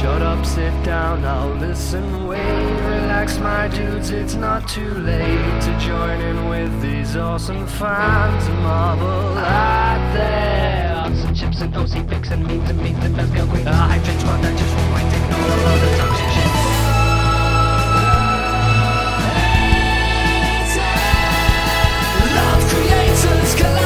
Shut up, sit down, I'll listen, wait, relax, my dudes, it's not too late to join in with these awesome fans marvel at there. And chips and OC fix and memes and memes and best girl queen. Hype train squad that just won't quite ignore all the toxic. Love creators, collaborators,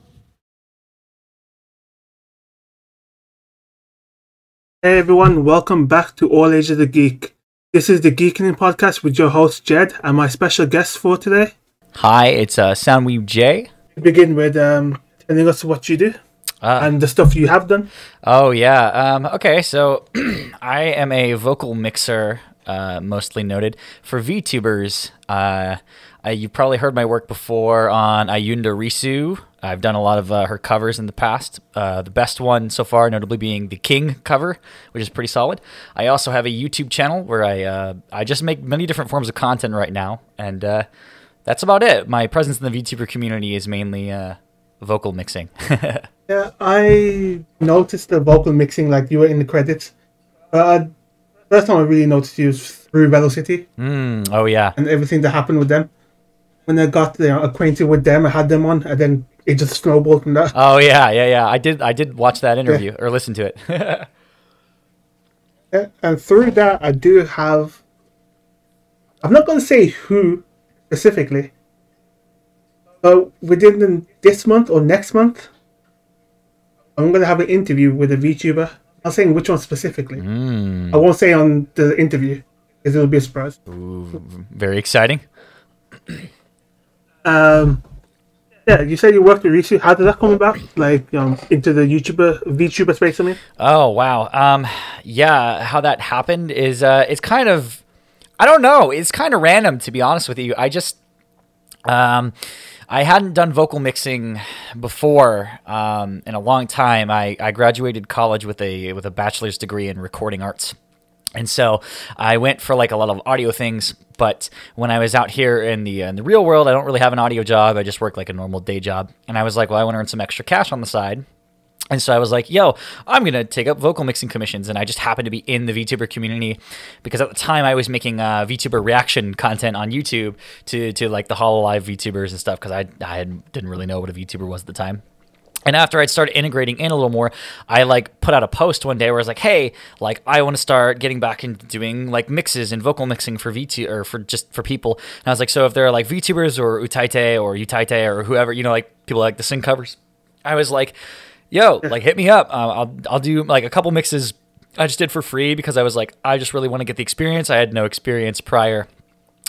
Hey everyone, welcome back to All Ages of the Geek. This is the Geeking Podcast with your host Jed and my special guest for today. Hi, it's uh, Soundweave J. To begin with, um, telling us what you do Uh, and the stuff you have done. oh yeah. Um, okay, so I am a vocal mixer, uh, mostly noted for VTubers. Uh, I, you probably heard my work before on Ayunda Risu. I've done a lot of uh, her covers in the past. Uh, the best one so far, notably being the King cover, which is pretty solid. I also have a YouTube channel where I uh, I just make many different forms of content right now, and uh, that's about it. My presence in the VTuber community is mainly uh, vocal mixing. Yeah, I noticed the vocal mixing like you were in the credits. Uh, first time I really noticed you was through Velocity mm, oh yeah. and everything that happened with them. When I got you know, acquainted with them, I had them on, and then it just snowballed from that. Oh yeah, yeah, yeah. I did. I did watch that interview or listen to it. Yeah, and through that, I do have. I'm not going to say who specifically, but within the, this month or next month, I'm going to have an interview with a VTuber. I'm not saying which one specifically. I won't say on the interview because it'll be a surprise. Ooh, very exciting. Um, yeah, you said you worked with Risu. How did that come about? Like um, into the YouTuber VTuber space. I mean, Oh wow. Um, yeah. How that happened is uh, it's kind of, I don't know. It's kind of random to be honest with you. I just, um, I hadn't done vocal mixing before um, in a long time. I, I graduated college with a with a bachelor's degree in recording arts. And so I went for like a lot of audio things, but when I was out here in the in the real world, I don't really have an audio job. I just work like a normal day job. And I was like, well, I want to earn some extra cash on the side. And so I was like, yo, I'm going to take up vocal mixing commissions. And I just happened to be in the VTuber community because at the time I was making uh, VTuber reaction content on YouTube to, to like the HoloLive VTubers and stuff because I, I didn't really know what a VTuber was at the time. And after I'd started integrating in a little more, I like put out a post one day where I was like, "Hey, like I want to start getting back into doing like mixes and vocal mixing for VT or for just for people." And I was like, "So if there are like VTubers or Utaite or Utaite or whoever, you know, like people like the sing covers," I was like, "Yo, like hit me up. Uh, I'll I'll do like a couple mixes I just did for free because I was like, I just really want to get the experience. I had no experience prior."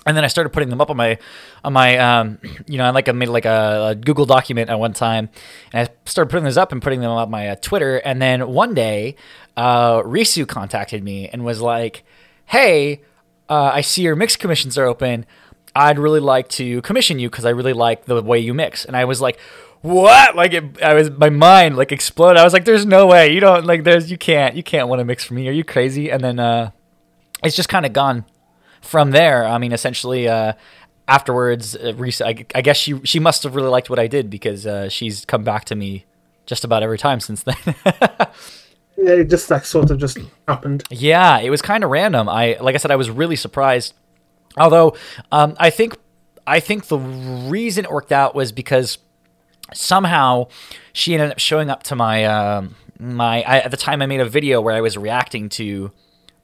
And then I started putting them up on my on my um, you know I like I made like a, a Google document at one time, and I started putting those up and putting them on my uh, Twitter. And then one day, uh, Risu contacted me and was like, "Hey, uh, I see your mix commissions are open. I'd really like to commission you because I really like the way you mix." And I was like. What? Like it, I was, my mind like exploded. I was like, "There's no way you don't like. There's you can't, you can't want to mix for me. Are you crazy?" And then uh, it's just kind of gone from there, I mean, essentially, uh, afterwards, uh, Reese, I, I guess she she must have really liked what I did because uh, she's come back to me just about every time since then. yeah, it just like sort of just happened. yeah, it was kind of random. I like I said, I was really surprised. Although, um, I think I think the reason it worked out was because somehow she ended up showing up to my um, my I, at the time I made a video where I was reacting to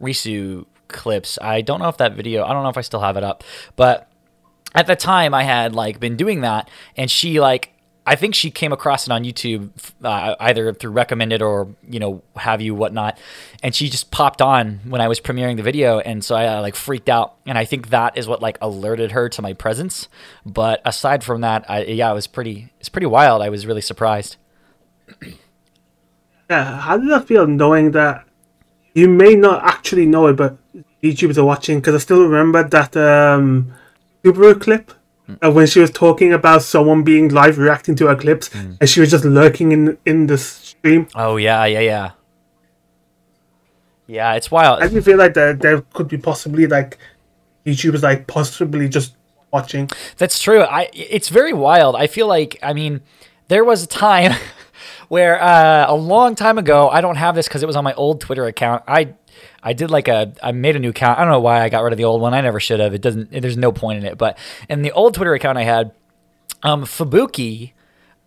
Risu clips. I don't know if that video, I don't know if I still have it up, but at the time I had like been doing that and she like I think she came across it on YouTube uh, either through recommended or you know have you whatnot, and she just popped on when I was premiering the video, and so I uh, like freaked out, and I think that is what like alerted her to my presence. But aside from that, I, yeah, it was pretty it's pretty wild. I was really surprised. Yeah, how did that feel knowing that you may not actually know it, but YouTubers are watching? Because I still remember that um, Subaru clip uh, when she was talking about someone being live reacting to her clips, and she was just lurking in in the stream. Oh yeah, yeah, yeah. Yeah, it's wild. I feel like there there could be possibly like YouTubers like possibly just watching. That's true. I it's very wild. I feel like I mean, there was a time where uh, a long time ago. I don't have this because it was on my old Twitter account. I I did like a I made a new account. I don't know why I got rid of the old one. I never should have. It doesn't. There's no point in it. But in the old Twitter account I had, um, Fubuki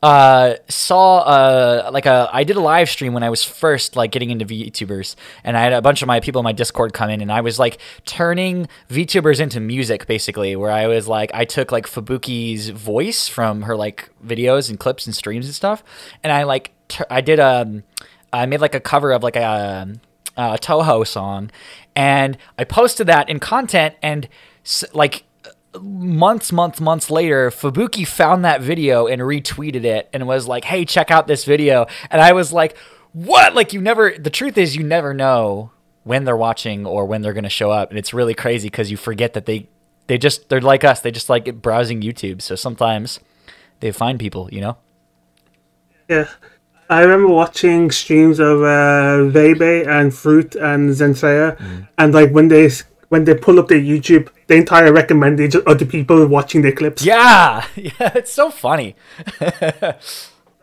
uh saw uh like a I did a live stream when I was first like getting into VTubers and I had a bunch of my people in my Discord come in and I was like turning VTubers into music basically where I was like I took like Fubuki's voice from her like videos and clips and streams and stuff and I like tur I did um I made like a cover of like a, a Touhou song and I posted that in content and like months, months, months later, Fubuki found that video and retweeted it and was like, "Hey, check out this video." And I was like, "What?" Like you never. The truth is, you never know when they're watching or when they're going to show up, and it's really crazy because you forget that they they just they're like us. They just like browsing YouTube. So sometimes they find people, you know. Yeah. I remember watching streams of uh, Veibae and Froot and Zentreya, and like when they when they pull up their YouTube, the entire recommended other people watching their clips. Yeah, yeah, it's so funny.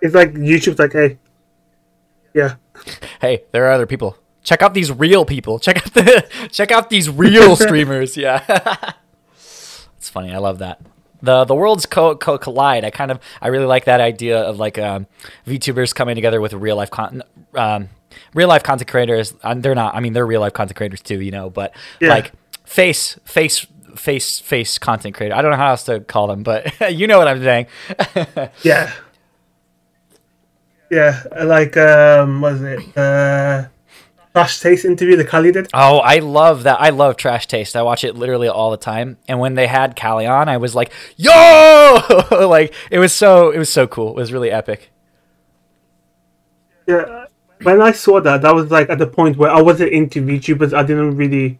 It's like YouTube's like, hey, yeah, hey, there are other people. Check out these real people. Check out the check out these real streamers. Yeah, it's funny. I love that. The The worlds co- co- collide. I kind of I really like that idea of like um, VTubers coming together with real life con- um, real life content creators. And they're not. I mean, they're real life content creators too. You know, but Yeah. like face face face face content creator. I don't know how else to call them, but you know what I'm saying. yeah, yeah. Like, um, was it? Uh, Trash Taste interview that Calli did. Oh, I love that. I love Trash Taste. I watch it literally all the time. And when they had Calli on, I was like, "Yo!" like it was so it was so cool. It was really epic. Yeah, when I saw that, that was like at the point where I wasn't into VTubers. I didn't really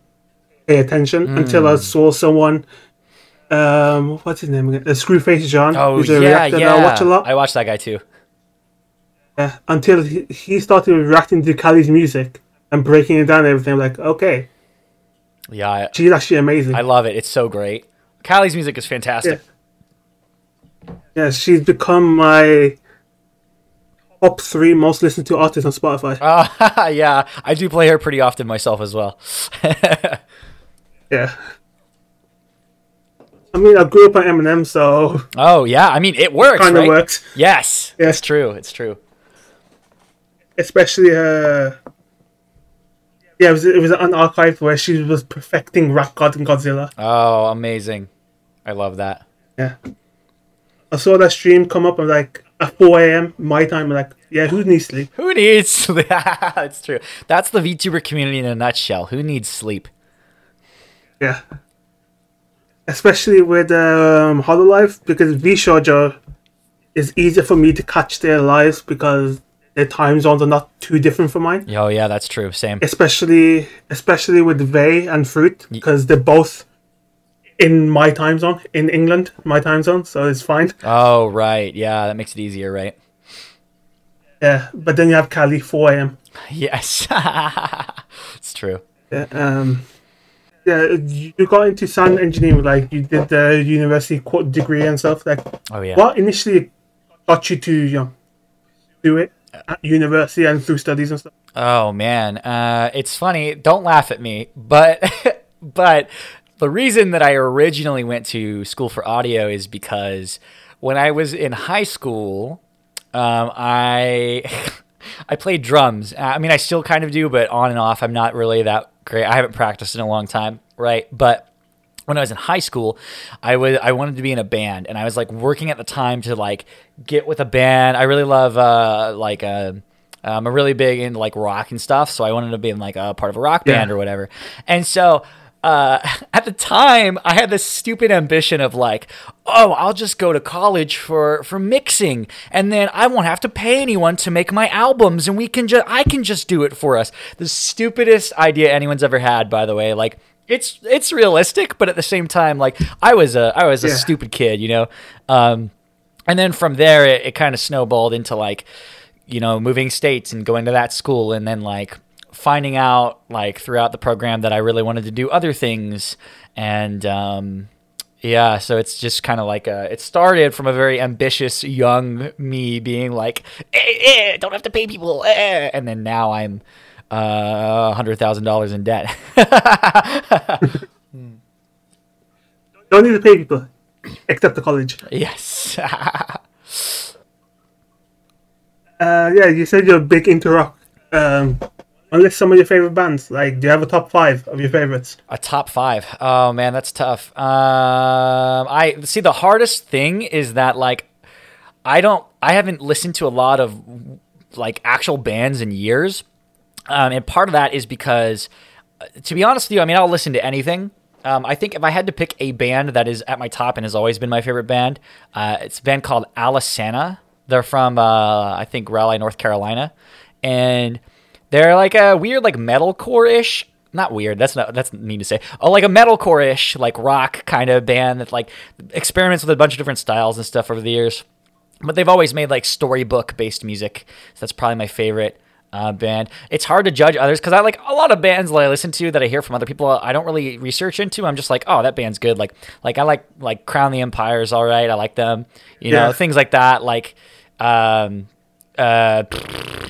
pay attention until Hmm. I saw someone. Um, what's his name again? Uh, Scru Face Jean. Oh who's a yeah, reactor yeah. that I watch a lot. I watch that guy too. Yeah, until he, he started reacting to Calli's music and breaking it down and everything. I'm like, okay, Yeah, I, she's actually amazing. I love it. It's so great. Calli's music is fantastic. yeah, she's become my top three most listened to artists on Spotify. Uh, yeah, I do play her pretty often myself as well. Yeah. I mean, I grew up on Eminem, so oh yeah, I mean it works. kind of right? works. Yes, Yeah. it's true. It's true. especially uh yeah it was it was an archive where she was perfecting rap god and godzilla Oh, amazing. I love that. yeah i saw that stream come up at like at 4 a.m my time I'm like yeah who needs sleep Who needs sleep? it's true. That's the VTuber community in a nutshell. Who needs sleep? yeah especially with um hololive because VShojo is easier for me to catch their lives because their time zones are not too different from mine Oh yeah, that's true. Same. especially especially with Vey and Froot because they're both in my time zone in England, my time zone, so it's fine. Oh right, yeah, that makes it easier, right? Yeah, but then you have Calli 4 a.m. Yes, it's true. Yeah, um, yeah, you got into sound engineering, like you did the university degree and stuff. Like, Oh yeah. what initially got you to you know, do it at university and through studies and stuff? Oh man, uh, it's funny. Don't laugh at me, but but the reason that I originally went to school for audio is because when I was in high school, um, I I played drums. I mean, I still kind of do, but on and off. I'm not really that great. I haven't practiced in a long time, right? But when I was in high school, I was I wanted to be in a band, and I was like working at the time to like get with a band. I really love uh, like uh, I'm a really big into like rock and stuff, so I wanted to be in like a part of a rock band Yeah. or whatever. And so uh, at the time, I had this stupid ambition of like, oh, I'll just go to college for for mixing, and then I won't have to pay anyone to make my albums, and we can just I can just do it for us. The stupidest idea anyone's ever had, by the way. Like it's it's realistic, but at the same time, like I was a I was a Yeah. stupid kid, you know. Um, and then from there, it, it kind of snowballed into like, you know, moving states and going to that school, and then like finding out like throughout the program that I really wanted to do other things, and um, yeah, so it's just kind of like a, it started from a very ambitious young me being like, eh, eh, don't have to pay people, eh, and then now I'm uh, hundred thousand dollars in debt. Don't need to pay people except the college. yes. Uh, yeah, you said you're a big into rock. Um, unless some of your favorite bands, like, do you have a top five of your favorites? A top five. Oh man, that's tough. Um, I see. The hardest thing is that like, I don't. I haven't listened to a lot of like actual bands in years, um, and part of that is because, uh, to be honest with you, I mean, I'll listen to anything. Um, I think if I had to pick a band that is at my top and has always been my favorite band, uh, it's a band called Alesana. They're from uh, I think Raleigh, North Carolina, and they're like a weird like metalcore ish. Not weird. That's not that's mean to say. Oh, like a metalcore ish like rock kind of band that like experiments with a bunch of different styles and stuff over the years. But they've always made like storybook based music. So that's probably my favorite uh, band. It's hard to judge others because I like a lot of bands that I listen to that I hear from other people. I don't really research into. I'm just like, oh, that band's good. Like, like I like like Crown the Empire is all right. I like them. You know, things like that. Like, um, uh,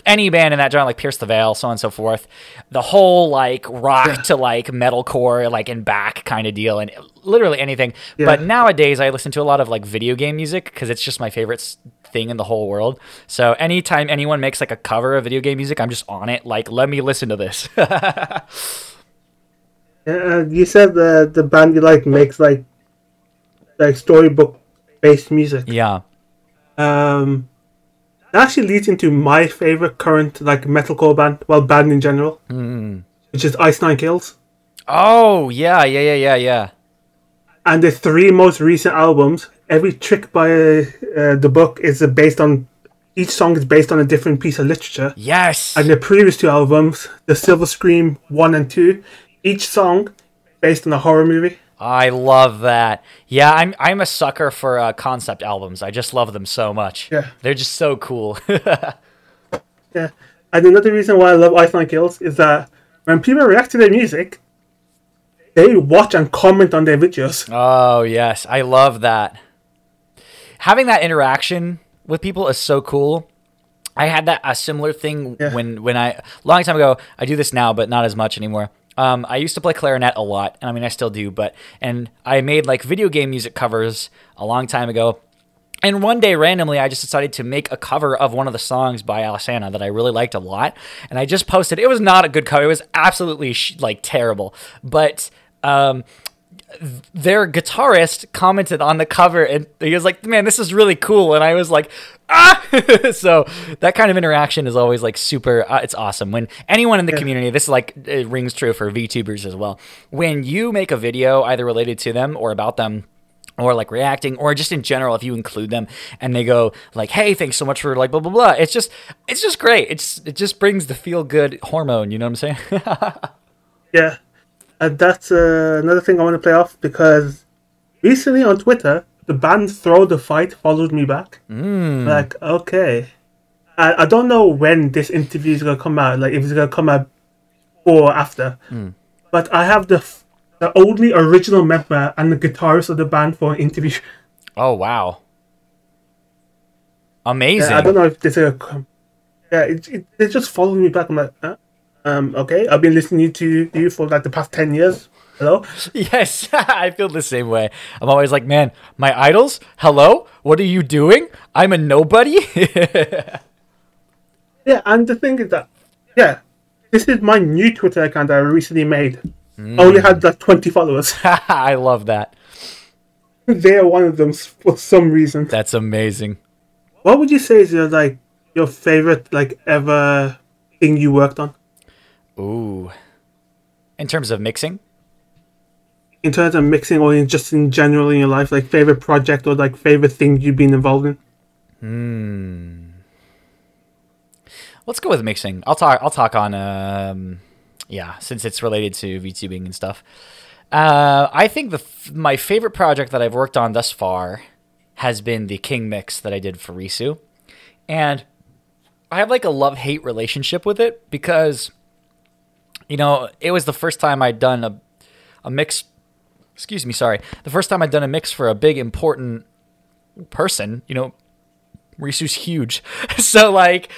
any band in that genre, like Pierce the Veil, so on and so forth. The whole like rock to like metalcore, like and back kind of deal, and literally anything. Yeah. But nowadays, I listen to a lot of like video game music because it's just my favorite thing in the whole world. So anytime anyone makes like a cover of video game music, I'm just on it. Like, let me listen to this. Uh, you said the the band you like makes like like storybook based music. yeah. Um, that actually leads into my favorite current like metalcore band, well, band in general, which is Ice Nine Kills. Oh yeah, yeah, yeah, yeah, yeah. And the three most recent albums, every trick by uh, the book is based on each song is based on a different piece of literature. Yes. And the previous two albums, the Silver Scream one and two, each song based on a horror movie. I love that. Yeah, I'm I'm a sucker for uh, concept albums. I just love them so much. Yeah. They're just so cool. Yeah. And another reason why I love Ice Nine Kills is that when people react to their music, they watch and comment on their videos. Oh yes, I love that. Having that interaction with people is so cool. I had that a similar thing Yeah. when when I long time ago. I do this now, but not as much anymore. Um, I used to play clarinet a lot, and I mean I still do. But and I made like video game music covers a long time ago. And one day, randomly, I just decided to make a cover of one of the songs by Alesana that I really liked a lot, and I just posted. It was not a good cover; it was absolutely sh- like terrible. But um, their guitarist commented on the cover and he was like, "Man, this is really cool." And I was like, "Ah!" so that kind of interaction is always like super. Uh, it's awesome when anyone in the community. This is like it rings true for VTubers as well. When you make a video either related to them or about them. Or like reacting, or just in general, if you include them and they go like, "Hey, thanks so much for like blah blah blah," it's just, it's just great. It's it just brings the feel good hormone. You know what I'm saying? Yeah. And that's uh, another thing I want to play off because recently on Twitter, the band Throw the Fight followed me back. Mm. Like, okay. I, I don't know when this interview is going to come out, like if it's going to come out or after. But I have the, f- the only original member and the guitarist of the band for an interview. oh wow, amazing. Yeah, I don't know if this is going to come. Yeah, it, it, they just followed me back. I'm like, uh, um, okay, I've been listening to you for like the past 10 years. Hello? Yes, I feel the same way. I'm always like, man, my idols, hello? What are you doing? I'm a nobody? Yeah, and the thing is that, yeah, this is my new Twitter account I recently made. I only had like 20 followers. I love that. they are one of them for some reason. That's amazing. What would you say is your like your favorite like ever thing you worked on? Ooh. In terms of mixing? in terms of mixing or in just in general in your life, like favorite project or like favorite thing you've been involved in? Hmm. Let's go with mixing. I'll talk. I'll talk on. Um, yeah, since it's related to VTubing and stuff. Uh, I think the f- my favorite project that I've worked on thus far has been the King mix that I did for Risu, and I have like a love hate relationship with it because, you know, it was the first time I'd done a a mix. Excuse me, sorry. The first time I'd done a mix for a big important person. You know, Risu's huge, so like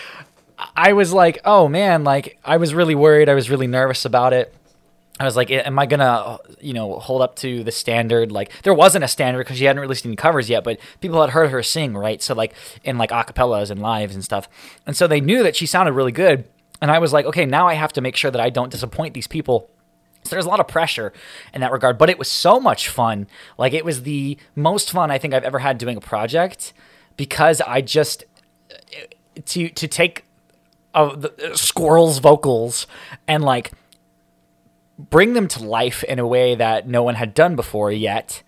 I was like, oh man, like I was really worried. I was really nervous about it. I was like, am I gonna, you know, hold up to the standard? Like, there wasn't a standard because she hadn't released any covers yet, but people had heard her sing, right? So like in like acapellas and lives and stuff, and so they knew that she sounded really good. And I was like, okay, now I have to make sure that I don't disappoint these people. So there's a lot of pressure in that regard, but it was so much fun. Like it was the most fun I think I've ever had doing a project because I just to to take uh, the squirrels vocals and like bring them to life in a way that no one had done before yet.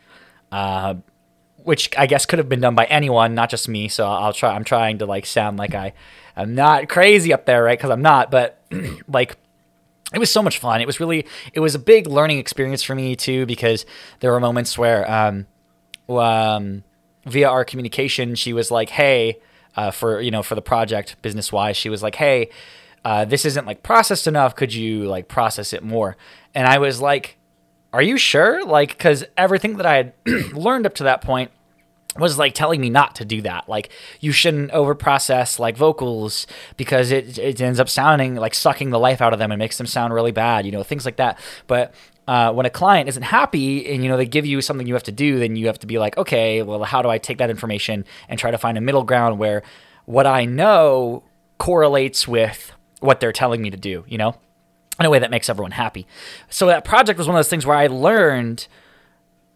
Uh, which I guess could have been done by anyone, not just me. So I'll try. I'm trying to like sound like I am not crazy up there, right? Because I'm not. But like, it was so much fun. It was really, it was a big learning experience for me too, because there were moments where, um, um, via our communication, she was like, "Hey, uh, for you know, for the project business wise, she was like, "Hey, uh, this isn't like processed enough. Could you like process it more?" And I was like, "Are you sure?" Like, because everything that I had learned up to that point was like telling me not to do that. Like you shouldn't overprocess like vocals because it it ends up sounding like sucking the life out of them and makes them sound really bad, you know, things like that. But uh, when a client isn't happy and you know they give you something you have to do, then you have to be like, okay, well, how do I take that information and try to find a middle ground where what I know correlates with what they're telling me to do, you know, in a way that makes everyone happy. So that project was one of those things where I learned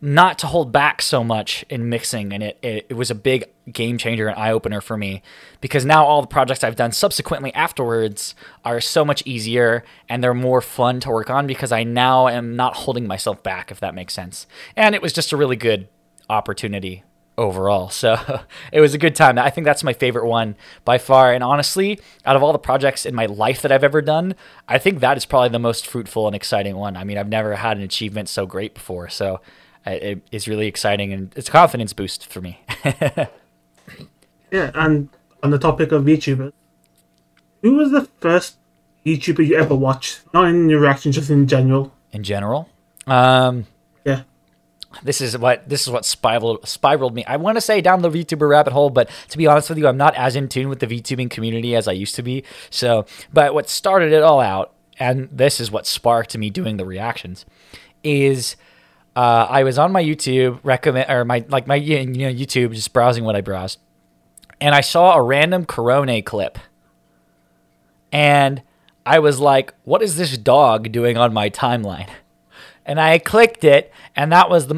not to hold back so much in mixing and it, it, it was a big game changer and eye opener for me because now all the projects I've done subsequently afterwards are so much easier and they're more fun to work on because I now am not holding myself back if that makes sense. And it was just a really good opportunity overall. So it was a good time. I think that's my favorite one by far. And honestly, out of all the projects in my life that I've ever done, I think that is probably the most fruitful and exciting one. I mean, I've never had an achievement so great before. So it is really exciting and it's a confidence boost for me. Yeah, and on the topic of VTubers, who was the first YouTuber you ever watched? Not in your reaction, just in general. in general. Um, Yeah. this is what this is what spiraled spiraled me. I want to say down the VTuber rabbit hole, but to be honest with you, I'm not as in tune with the VTubing community as I used to be. So, but what started it all out, and this is what sparked me doing the reactions, is uh, I was on my YouTube recommend or my like my you know YouTube just browsing what I browsed, and I saw a random Korone clip, and I was like, "What is this dog doing on my timeline?" and I clicked it, and that was the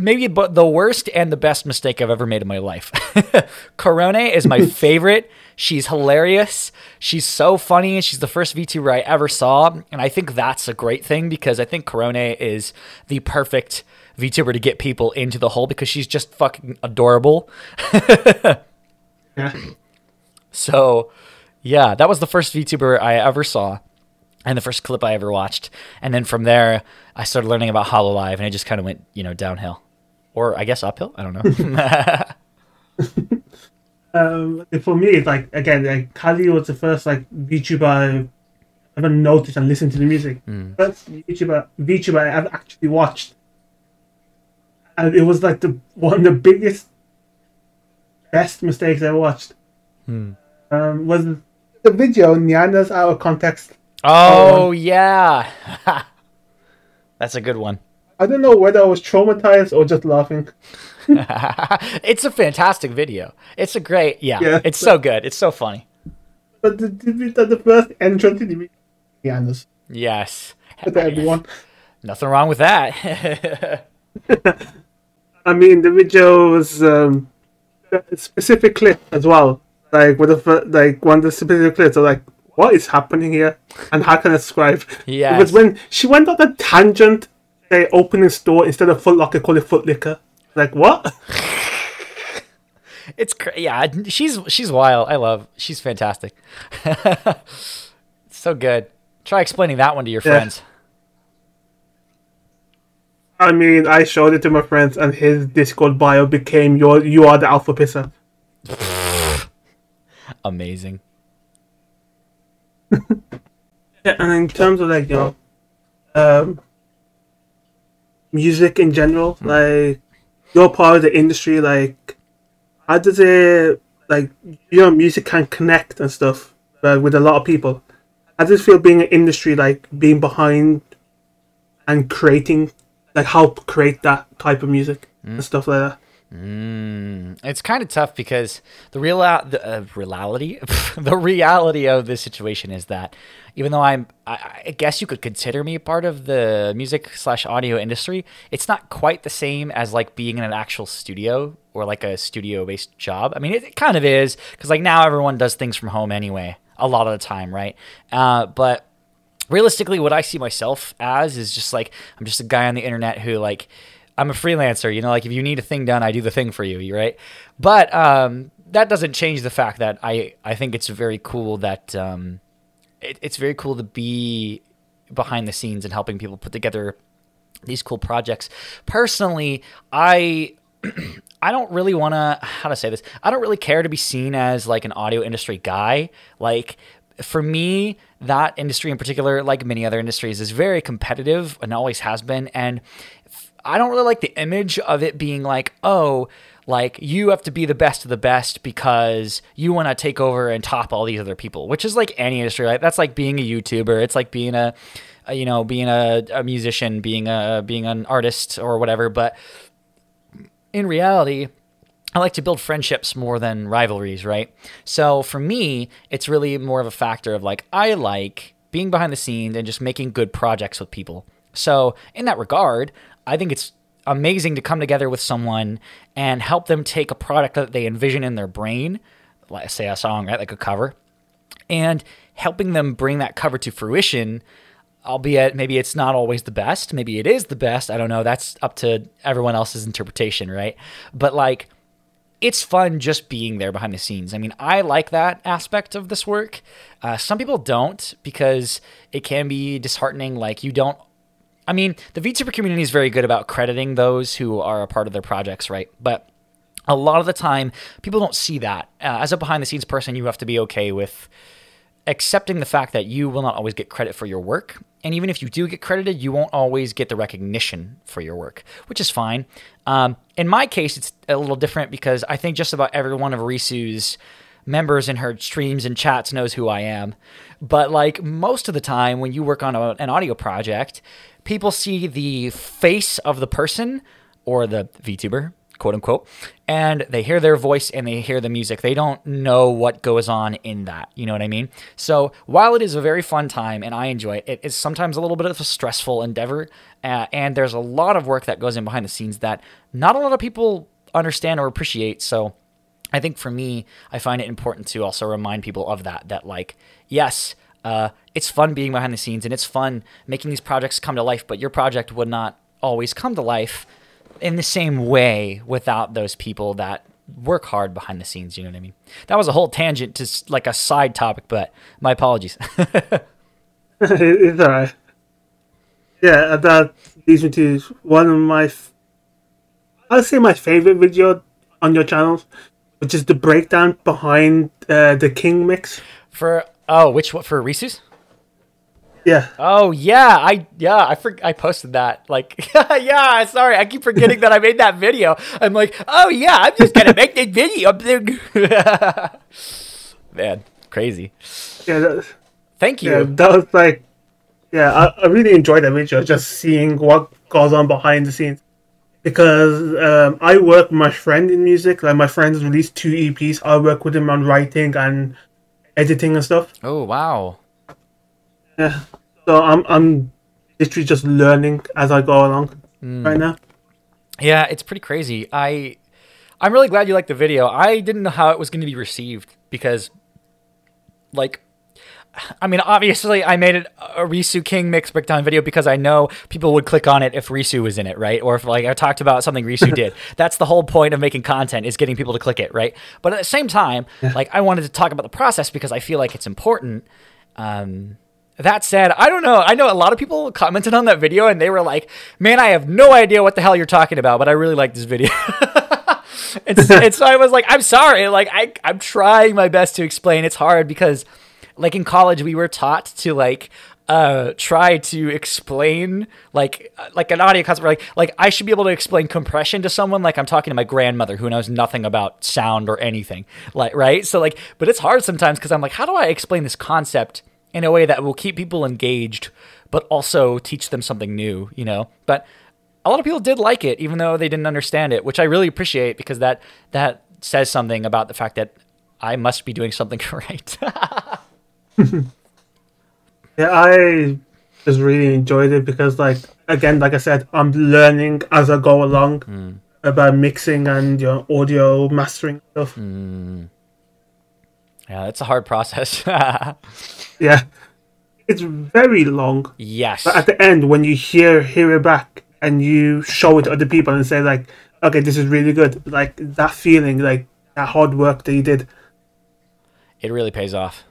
maybe but the worst and the best mistake I've ever made in my life. Korone is my favorite. She's hilarious. She's so funny, she's the first VTuber I ever saw, and I think that's a great thing because I think Korone is the perfect VTuber to get people into the hole because she's just fucking adorable. Yeah. So, yeah, that was the first VTuber I ever saw and the first clip I ever watched. And then from there, I started learning about Hololive and it just kind of went, you know, downhill. Or I guess uphill. I don't know. Um, for me, it's like again, like Calli was the first like VTuber I ever noticed and listened to the music. First VTuber VTuber I ever actually watched, and it was like the one of the biggest, best mistakes I ever watched. Um, was the video Nyanners out of context. oh, yeah. That's a good one. I don't know whether I was traumatized or just laughing. it's a fantastic video. It's a great, yeah, Yeah. it's so good. It's so funny. But the, the, the first entrance in the video, Nyanners Yes. to everyone. Nothing wrong with that. I mean, the video was um, specific clip as well. Like with the like one of the specific clips are like, what is happening here, and how can I describe? Yeah. Was when she went on a tangent say opening store instead of Foot Locker, call it Foot Liquor. Like what? It's cra- yeah, she's she's wild. I love. She's fantastic. so good. Try explaining that one to your Yeah. friends. I mean, I showed it to my friends, and his Discord bio became "Your you are the alpha pisser." Amazing. Yeah, and in terms of like you know, um, music in general, like you're part of the industry. Like, how does it like you know music can connect and stuff uh, with a lot of people? How does it feel being an industry like being behind and creating, like help create that type of music and stuff like that? It's kind of tough because the real the uh, reality the reality of this situation is that even though I'm I, I guess you could consider me part of the music slash audio industry, it's not quite the same as like being in an actual studio or like a studio based job. I mean, it, it kind of is because like now everyone does things from home anyway a lot of the time, right? Uh, but realistically what i see myself as is just like i'm just a guy on the internet who like i'm a freelancer you know like if you need a thing done i do the thing for you right but um that doesn't change the fact that i i think it's very cool that um it, it's very cool to be behind the scenes and helping people put together these cool projects personally i I don't really want to how to say this. I don't really care to be seen as like an audio industry guy. Like for me, that industry in particular, like many other industries, is very competitive and always has been. And I don't really like the image of it being like, oh, like you have to be the best of the best because you want to take over and top all these other people, which is like any industry. Like that's like being a YouTuber. It's like being a, a you know, being a, a musician, being a being an artist or whatever. But in reality, I like to build friendships more than rivalries, right? So for me, it's really more of a factor of like, I like being behind the scenes and just making good projects with people. So in that regard, I think it's amazing to come together with someone and help them take a product that they envision in their brain, like say a song, right? Like a cover, and helping them bring that cover to fruition albeit maybe it's not always the best. Maybe it is the best. I don't know. That's up to everyone else's interpretation right? But like it's fun just being there behind the scenes. I mean i like that aspect of this work. Uh, some people don't because it can be disheartening. Like you don't i mean the vtuber community is very good about crediting those who are a part of their projects right but a lot of the time people don't see that uh, as a behind the scenes person you have to be okay with accepting the fact that you will not always get credit for your work. And even if you do get credited, you won't always get the recognition for your work, which is fine. Um, in my case, it's a little different because I think just about every one of Risu's members in her streams and chats knows who I am. But like most of the time, when you work on a, an audio project, people see the face of the person or the VTuber, quote unquote, and they hear their voice and they hear the music. They don't know what goes on in that. You know what I mean? So while it is a very fun time and I enjoy it, it is sometimes a little bit of a stressful endeavor. Uh, and there's a lot of work that goes in behind the scenes that not a lot of people understand or appreciate. So I think for me, I find it important to also remind people of that, that like, yes, uh, it's fun being behind the scenes and it's fun making these projects come to life, but your project would not always come to life in the same way without those people that work hard behind the scenes. You know what I mean? That was a whole tangent to like a side topic, but my apologies. it's alright. Yeah, that leads me to one of my, I'll say my favorite video on your channel, which is the breakdown behind uh, the King mix. for oh, which one for Risu's? Yeah, Oh yeah, I yeah I for, I posted that like yeah sorry I keep forgetting that I made that video. I'm like oh yeah I'm just gonna make this video. Man, crazy. yeah, that, Thank you. yeah. That was like, yeah, I, I really enjoyed that video. Just seeing what goes on behind the scenes, because um, I work with my friend in music. Like my friend's released two EPs. I work with him on writing and editing and stuff. Oh wow. Yeah. So I'm I'm literally just learning as I go along right now. Yeah, it's pretty crazy. I I'm really glad you liked the video. I didn't know how it was going to be received because like I mean, obviously, I made it a Risu King mix breakdown video because I know people would click on it if Risu was in it, right? Or if like I talked about something Risu did. That's the whole point of making content is getting people to click it, right? But at the same time, like I wanted to talk about the process because I feel like it's important. Um, that said, I don't know. I know a lot of people commented on that video and they were like, "Man, I have no idea what the hell you're talking about, but I really like this video." and, s- and so I was like, "I'm sorry." Like I I'm trying my best to explain. It's hard because like in college we were taught to like uh try to explain like uh, like an audio concept like like I should be able to explain compression to someone. Like I'm talking to my grandmother who knows nothing about sound or anything like right? So like but it's hard sometimes because I'm like how do I explain this concept in a way that will keep people engaged but also teach them something new you know? But a lot of people did like it even though they didn't understand it which I really appreciate because that that says something about the fact that I must be doing something right Yeah, I just really enjoyed it because, like, again, like I said, I'm learning as I go along mm. about mixing and you know, audio mastering stuff. Mm. Yeah, it's a hard process. Yeah, it's very long, yes. but at the end, when you hear hear it back and you show it to other people and say like, "Okay, this is really good," like that feeling, like that hard work that you did. it really pays off.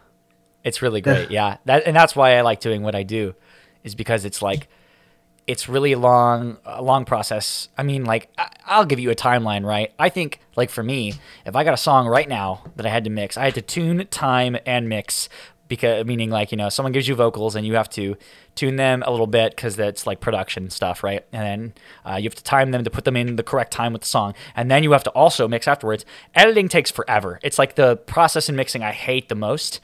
It's really great. Yeah. That and that's why I like doing what I do is because it's like it's really long a long process. I mean, like I, I'll give you a timeline, right? I think like for me, if I got a song right now that I had to mix, I had to tune, time and mix because meaning like, you know, someone gives you vocals and you have to tune them a little bit cuz that's like production stuff, right? And then uh, you have to time them to put them in the correct time with the song. And then you have to also mix afterwards. Editing takes forever. It's like the process in mixing I hate the most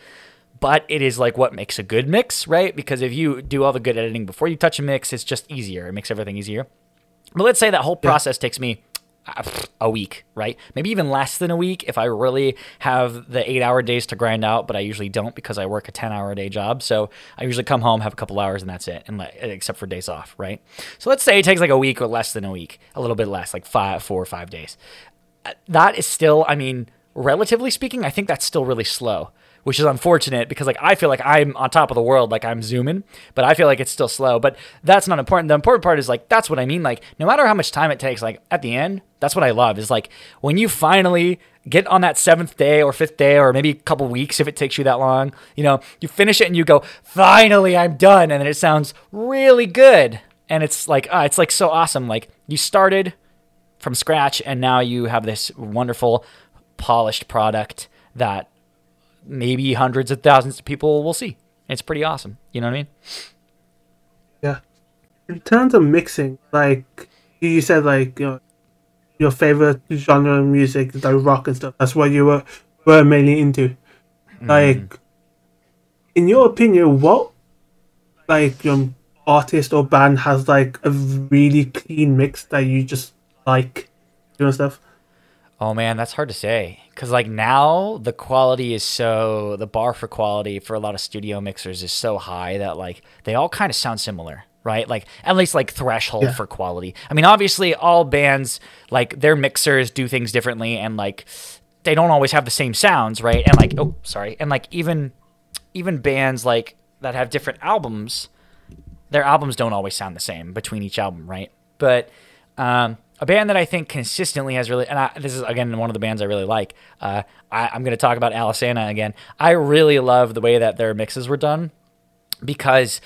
but it is like what makes a good mix, right? Because if you do all the good editing before you touch a mix, it's just easier. It makes everything easier. But let's say that whole process takes me uh, a week, right? Maybe even less than a week if I really have the eight hour days to grind out, but I usually don't because I work a 10 hour a day job. So I usually come home, have a couple hours, and that's it, and like, except for days off, right? So let's say it takes like a week or less than a week, a little bit less, like five, four or five days. Uh, That is still, I mean, relatively speaking, I think that's still really slow which is unfortunate because like I feel like I'm on top of the world, like I'm zooming, but I feel like it's still slow. But that's not important. The important part is like that's what I mean. Like no matter how much time it takes, like at the end, that's what I love is like when you finally get on that seventh day or fifth day or maybe a couple weeks if it takes you that long, you know, you finish it and you go, finally I'm done, and then it sounds really good, and it's like ah, it's like so awesome. Like you started from scratch and now you have this wonderful polished product that maybe hundreds of thousands of people will see. It's pretty awesome. You know what I mean? Yeah. In terms of mixing, like you said, like you know, your favorite genre of music, like rock and stuff. That's what you were were mainly into. Mm-hmm. Like, in your opinion, what like your artist or band has like a really clean mix that you just like, you know stuff? Oh man, that's hard to say because like now the quality is so the bar for quality for a lot of studio mixers is so high that like they all kind of sound similar, right? Like at least like threshold Yeah. for quality. I mean, obviously all bands like their mixers do things differently and like they don't always have the same sounds, right? And like oh sorry, and like even even bands like that have different albums, their albums don't always sound the same between each album, right? But um, a band that I think consistently has really, and I, this is again one of the bands I really like. Uh, I, I'm going to talk about Alesana again. I really love the way that their mixes were done because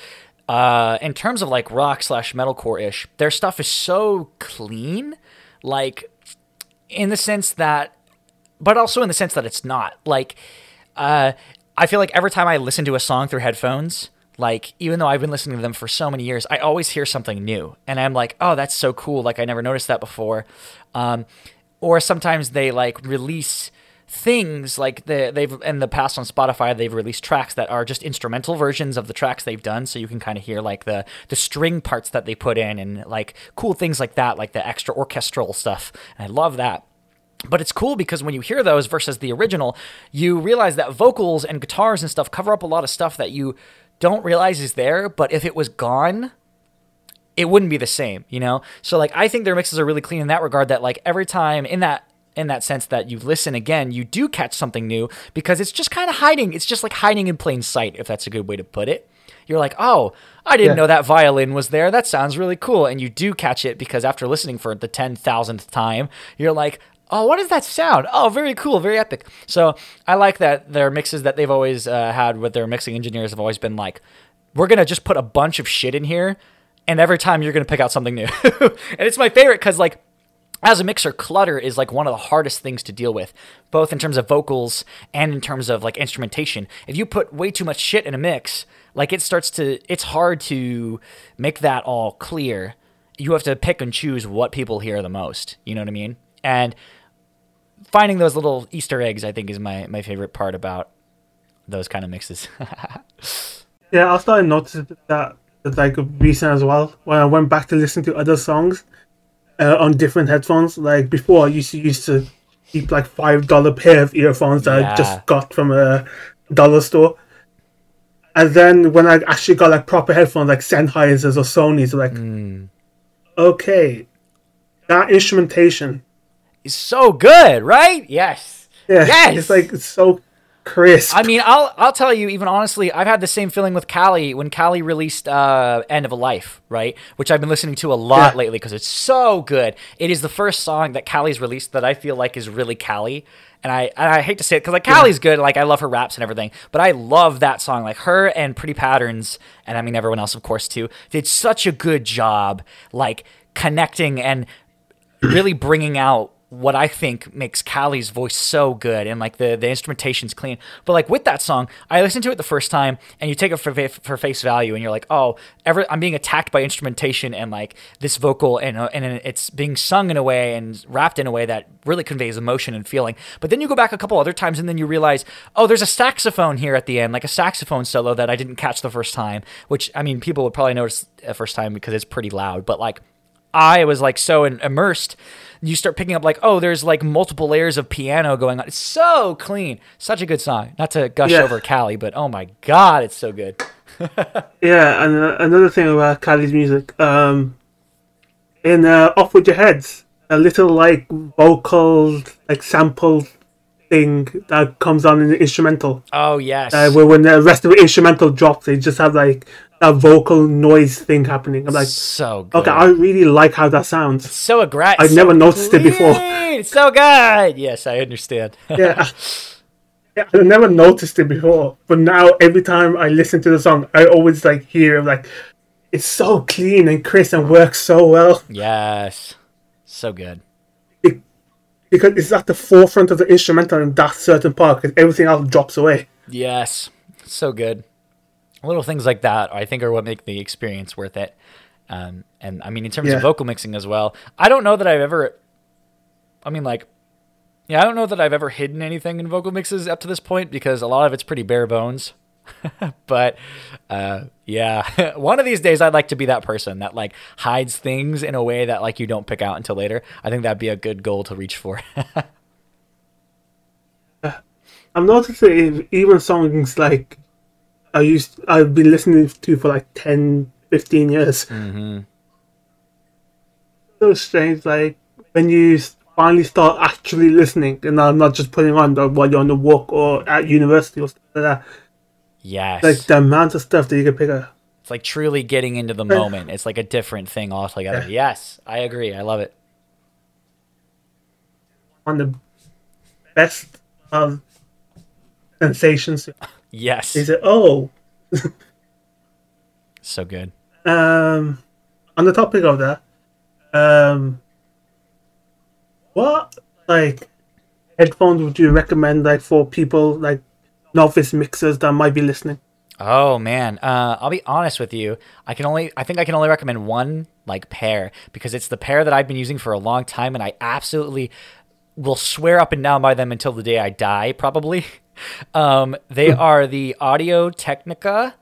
uh, in terms of like rock slash metalcore ish, their stuff is so clean, like in the sense that, but also in the sense that it's not like. Uh, I feel like every time I listen to a song through headphones, like even though I've been listening to them for so many years, I always hear something new, and I'm like, oh, that's so cool! Like I never noticed that before. Um, or sometimes they like release things like the, they've in the past on Spotify they've released tracks that are just instrumental versions of the tracks they've done so you can kind of hear like the the string parts that they put in and like cool things like that like the extra orchestral stuff and I love that but it's cool because when you hear those versus the original, you realize that vocals and guitars and stuff cover up a lot of stuff that you don't realize is there. But if it was gone, it wouldn't be the same, you know? So, like, I think their mixes are really clean in that regard that, like, every time in that in that sense that you listen again, you do catch something new because it's just kind of hiding. It's just like hiding in plain sight, if that's a good way to put it. You're like, oh, I didn't Yeah. know that violin was there. That sounds really cool. And you do catch it because after listening for the 10,000th time, you're like, oh, what does that sound? Oh, very cool, very epic. So I like that their mixes that they've always uh, had with their mixing engineers have always been like, we're to just put a bunch of shit in here. And every time you're to pick out something new. and it's my favorite because, like, as a mixer, clutter is like one of the hardest things to deal with, both in terms of vocals and in terms of like instrumentation. If you put way too much shit in a mix, like it starts to, it's hard to make that all clear. You have to pick and choose what people hear the most. You know what I mean? And finding those little Easter eggs, I think, is my, my favorite part about those kind of mixes. Yeah, I started noticing that like recent as well when I went back to listen to other songs uh, on different headphones. Like before, I used to used to keep like five dollar pair of earphones that Yeah. I just got from a dollar store. And then when I actually got like proper headphones, like Sennheisers or Sony's, like, okay, that instrumentation, it's so good, right? Yes. yeah, Yes! it's like it's so crisp. I mean, I'll I'll tell you, even honestly, I've had the same feeling with Calli when Calli released uh, "End of a Life," right? Which I've been listening to a lot Yeah. lately because it's so good. It is the first song that Calli's released that I feel like is really Calli, and I and I hate to say it because like Calli's good, like I love her raps and everything, but I love that song. Like her and Pretty Patterns, and I mean everyone else, of course, too, did such a good job, like connecting and really bringing out what I think makes Calli's voice so good and like the the instrumentation's clean. But like with that song, I listened to it the first time and you take it for for face value and you're like, "Oh, ever I'm being attacked by instrumentation and like this vocal and uh, and it's being sung in a way and rapped in a way that really conveys emotion and feeling." But then you go back a couple other times and then you realize, "Oh, there's a saxophone here at the end, like a saxophone solo that I didn't catch the first time," which I mean, people would probably notice the first time because it's pretty loud, but like I was like so in- immersed. You start picking up like, oh, there's like multiple layers of piano going on. It's so clean, such a good song. Not to gush Yeah. over Calli, but oh my god, it's so good. Yeah, and uh, another thing about Calli's music, um, in uh, "Off with Your Heads," a little like vocal like sample thing that comes on in the instrumental. Oh yes, Uh, where when the rest of the instrumental drops, they just have like that vocal noise thing happening. I'm like, so good. okay, I really like how that sounds. so aggressive. I've never noticed it before. It's so good. Yes, I understand. Yeah. Yeah, I never noticed it before, but now every time I listen to the song, I always like hear like it's so clean and crisp and works so well. yes, so good. because it's at the forefront of the instrumental in that certain part because everything else drops away. Yes, so good. Little things like that, I think, are what make the experience worth it. Um, and I mean, in terms Yeah. of vocal mixing as well, I don't know that I've ever. I mean, like, yeah, I don't know that I've ever hidden anything in vocal mixes up to this point because a lot of it's pretty bare bones. but uh, yeah, one of these days I'd like to be that person that like hides things in a way that like you don't pick out until later. I think that'd be a good goal to reach for. Noticed that even songs like I used I've been listening to for like 10, 15 years. Mm-hmm. So strange, like when you finally start actually listening, and I'm not just putting on the, while you're on the walk or at university or stuff like that. yes. Like the amount of stuff that you can pick up. It's like truly getting into the moment. It's like a different thing altogether. Yes, I agree. I love it. on the best of sensations. Yes. He said, "Oh, So good. um, on the topic of that, um, what like headphones would you recommend like for people like novice mixers that might be listening?" Oh man, uh, I'll be honest with you. I can only, I think I can only recommend one like pair because it's the pair that I've been using for a long time, and I absolutely will swear up and down by them until the day I die, probably. Um, they are the Audio Technica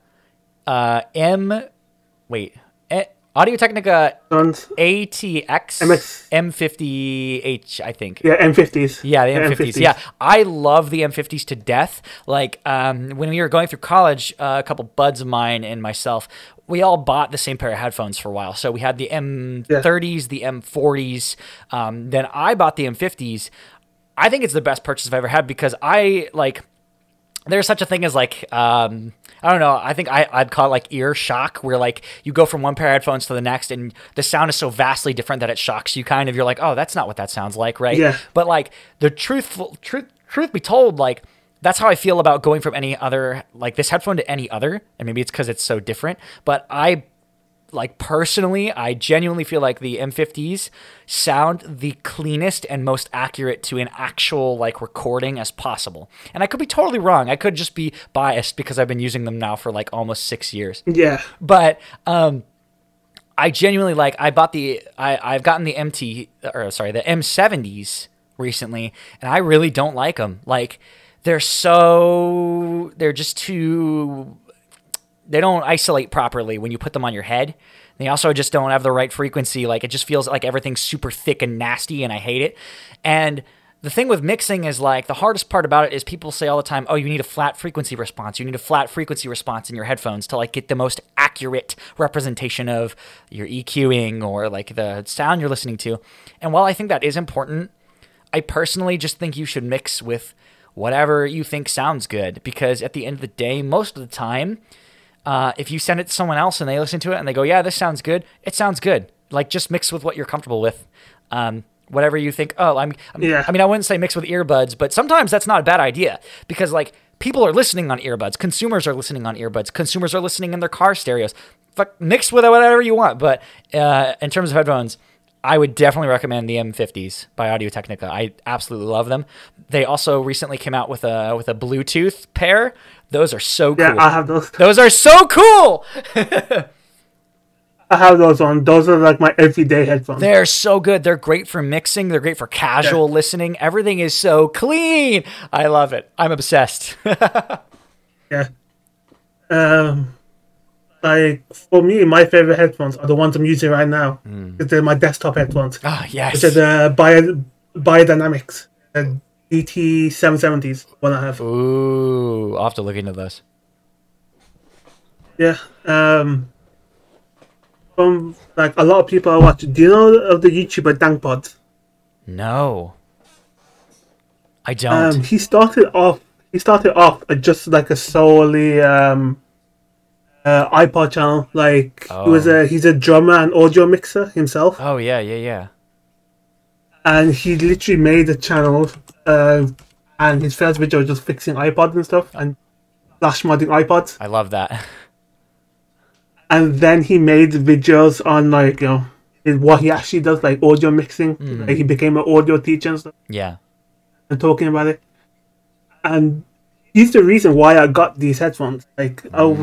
uh, M. Wait, eh, Audio Technica? ATX MX. M50H, I think. Yeah, M50s. Yeah, the M50s. Yeah, I love the M50s to death. Like um, when we were going through college, uh, a couple buds of mine and myself, we all bought the same pair of headphones for a while. So we had the M30s, the M40s. Um, then I bought the M50s. I think it's the best purchase I've ever had because I like there's such a thing as like um I don't know. I think I, I'd call it like ear shock, where like you go from one pair of headphones to the next, and the sound is so vastly different that it shocks you. Kind of, you're like, oh, that's not what that sounds like, right? Yeah. But like the truthful truth, truth be told, like that's how I feel about going from any other like this headphone to any other, and maybe it's because it's so different. But I like personally, I genuinely feel like the M50s sound the cleanest and most accurate to an actual like recording as possible. And I could be totally wrong. I could just be biased because I've been using them now for like almost six years. Yeah. But um, I genuinely like. I bought the. I I've gotten the MT or sorry the M70s recently, and I really don't like them. Like they're so they're just too they don't isolate properly when you put them on your head. They also just don't have the right frequency. Like it just feels like everything's super thick and nasty, and I hate it. And the thing with mixing is like the hardest part about it is people say all the time, "Oh, you need a flat frequency response. You need a flat frequency response in your headphones to like get the most accurate representation of your EQing or like the sound you're listening to." And while I think that is important, I personally just think you should mix with whatever you think sounds good because at the end of the day, most of the time, uh, if you send it to someone else and they listen to it and they go, "Yeah, this sounds good," it sounds good. Like just mix with what you're comfortable with. Um, whatever you think. Oh, I'm. I'm Yeah. I mean, I wouldn't say mix with earbuds, but sometimes that's not a bad idea because like people are listening on earbuds. Consumers are listening on earbuds. Consumers are listening in their car stereos. Fuck, mix with whatever you want. But uh, in terms of headphones, I would definitely recommend the M50s by Audio Technica. I absolutely love them. They also recently came out with a with a Bluetooth pair. Those are so Yeah, cool. I have those. Those are so cool. I have those on. Those are like my everyday headphones. They're so good. They're great for mixing. They're great for casual Yeah. listening. Everything is so clean. I love it. I'm obsessed. Yeah. Um, like for me, my favorite headphones are the ones I'm using right now. 'Cause They're my desktop headphones, Ah, yes. which are the Bio Beyerdynamics, the DT 770s. One I have. Ooh, I'll have to look into those. Yeah. Um. From like a lot of people I watch. Do you know of the YouTuber Dankpod? No. I don't. Um, he started off. He started off just like a solely um, uh, iPod channel. Like he was Oh. a he's a drummer and audio mixer himself, oh, yeah, yeah, yeah. and he literally made a channel. Uh, and his first video was just fixing iPods and stuff and flash modding iPods. I love that. And then he made videos on like you know what he actually does, like audio mixing. Like he became an audio teacher and stuff. yeah. and talking about it. And he's the reason why I got these headphones. Like, oh,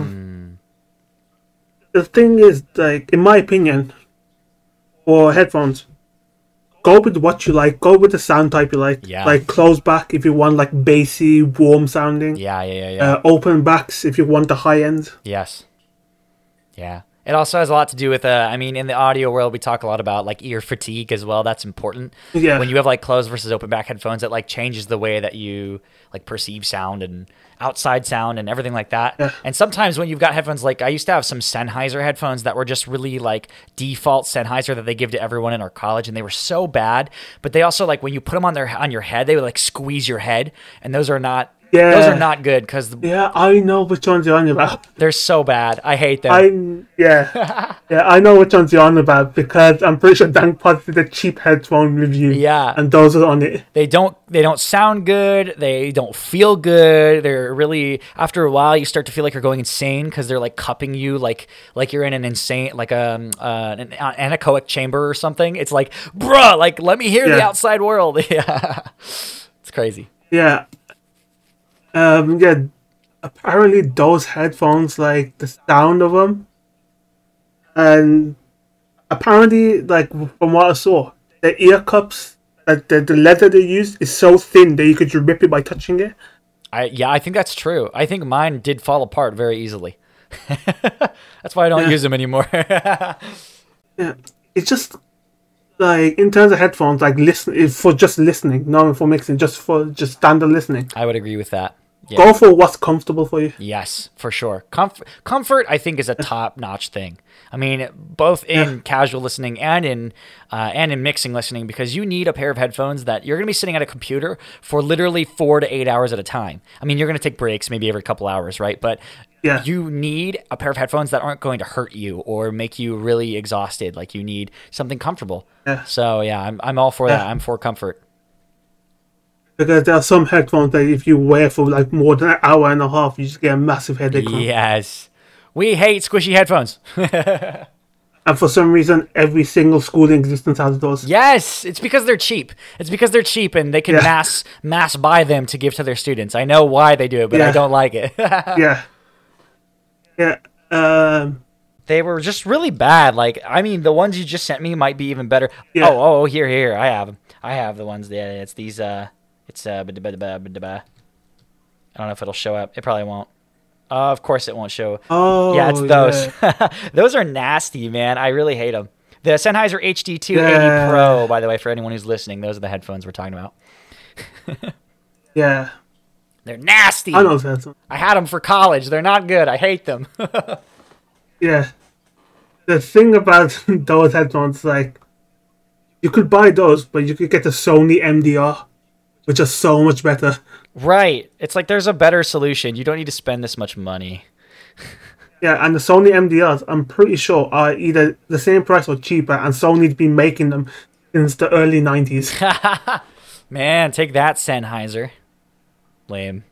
the thing is, like, in my opinion, for headphones, go with what you like. Go with the sound type you like. Yeah. Like close back if you want like bassy, warm sounding. Yeah, yeah, yeah, yeah. Uh, open backs if you want the high end. yes. Yeah. It also has a lot to do with, uh, I mean, in the audio world, we talk a lot about like ear fatigue as well. That's important. Yeah. When you have like closed versus open back headphones, it like changes the way that you like perceive sound and outside sound and everything like that. Yeah. And sometimes when you've got headphones, like I used to have some Sennheiser headphones that were just really like default Sennheiser that they give to everyone in our college, and they were so bad. But they also like when you put them on their on your head, they would like squeeze your head, and those are not. Yeah. Those are not good because Yeah, I know which ones you're on about. they're so bad. I hate them. I yeah yeah I know which ones you're on about because I'm pretty sure Dankpod did a cheap headphone review. Yeah. and those are on it. they don't they don't sound good they don't feel good they're really after a while you start to feel like you're going insane because they're like cupping you like like you're in an insane like um, uh, an anechoic chamber or something it's like bruh like let me hear the outside world yeah it's crazy Yeah. Um. Yeah. Apparently, those headphones, like the sound of them, and apparently, like from what I saw, the ear cups, like the, the leather they use, is so thin that you could rip it by touching it. i yeah i think that's true i think mine did fall apart very easily that's why i don't Yeah. use them anymore Yeah. It's just like in terms of headphones, like listen for just listening, not for mixing, just for just standard listening. i would agree with that Yeah. Go for what's comfortable for you. Yes, for sure. Comfort, comfort, I think, is a top-notch thing. I mean, both in Yeah. casual listening and in uh, and in mixing listening, because you need a pair of headphones that you're going to be sitting at a computer for literally four to eight hours at a time. I mean, you're going to take breaks maybe every couple hours, right? But Yeah. you need a pair of headphones that aren't going to hurt you or make you really exhausted. Like you need something comfortable. Yeah. So yeah, I'm I'm all for that. I'm for comfort. Because there are some headphones that if you wear for like more than an hour and a half, you just get a massive headache. Yes. We hate squishy headphones. And for some reason, every single school in existence has those. Yes, it's because they're cheap. It's because they're cheap and they can Yeah. mass mass buy them to give to their students. I know why they do it, but I don't like it. Yeah. Yeah. Um, they were just really bad. Like, I mean, the ones you just sent me might be even better. Yeah. Oh, oh, here, here, I have them. I have the ones. Yeah, it's these. Uh, it's uh. I don't know if it'll show up. It probably won't. Uh, of course, it won't show. oh, yeah, it's those. yeah. those are nasty, man. I really hate them. The Sennheiser HD280 Yeah. Pro, by the way, for anyone who's listening, those are the headphones we're talking about. Yeah. They're nasty. I know. I had them for college. They're not good. I hate them. Yeah. The thing about those headphones, like, you could buy those, but you could get the Sony MDR, which are so much better. right. It's like there's a better solution. You don't need to spend this much money. Yeah, and the Sony MDRs, I'm pretty sure, are either the same price or cheaper, and Sony's been making them since the early 90s. Man, take that, Sennheiser. Lame.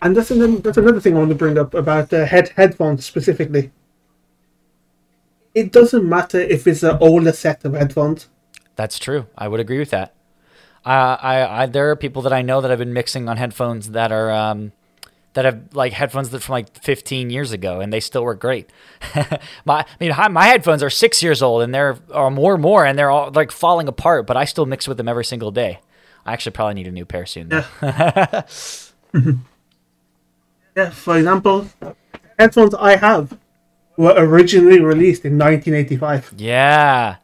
and that's another, that's another thing I want to bring up about the head headphones specifically. It doesn't matter if it's an older set of headphones. That's true. I would agree with that. Uh, I, I there are people that I know that have been mixing on headphones that are um, that have like headphones that from like 15 years ago and they still work great. my I mean my headphones are six years old and they're or more and more and they're all like falling apart, but I still mix with them every single day. I actually probably need a new pair soon. Though. Yeah. yeah, for example, headphones I have were originally released in 1985. Yeah.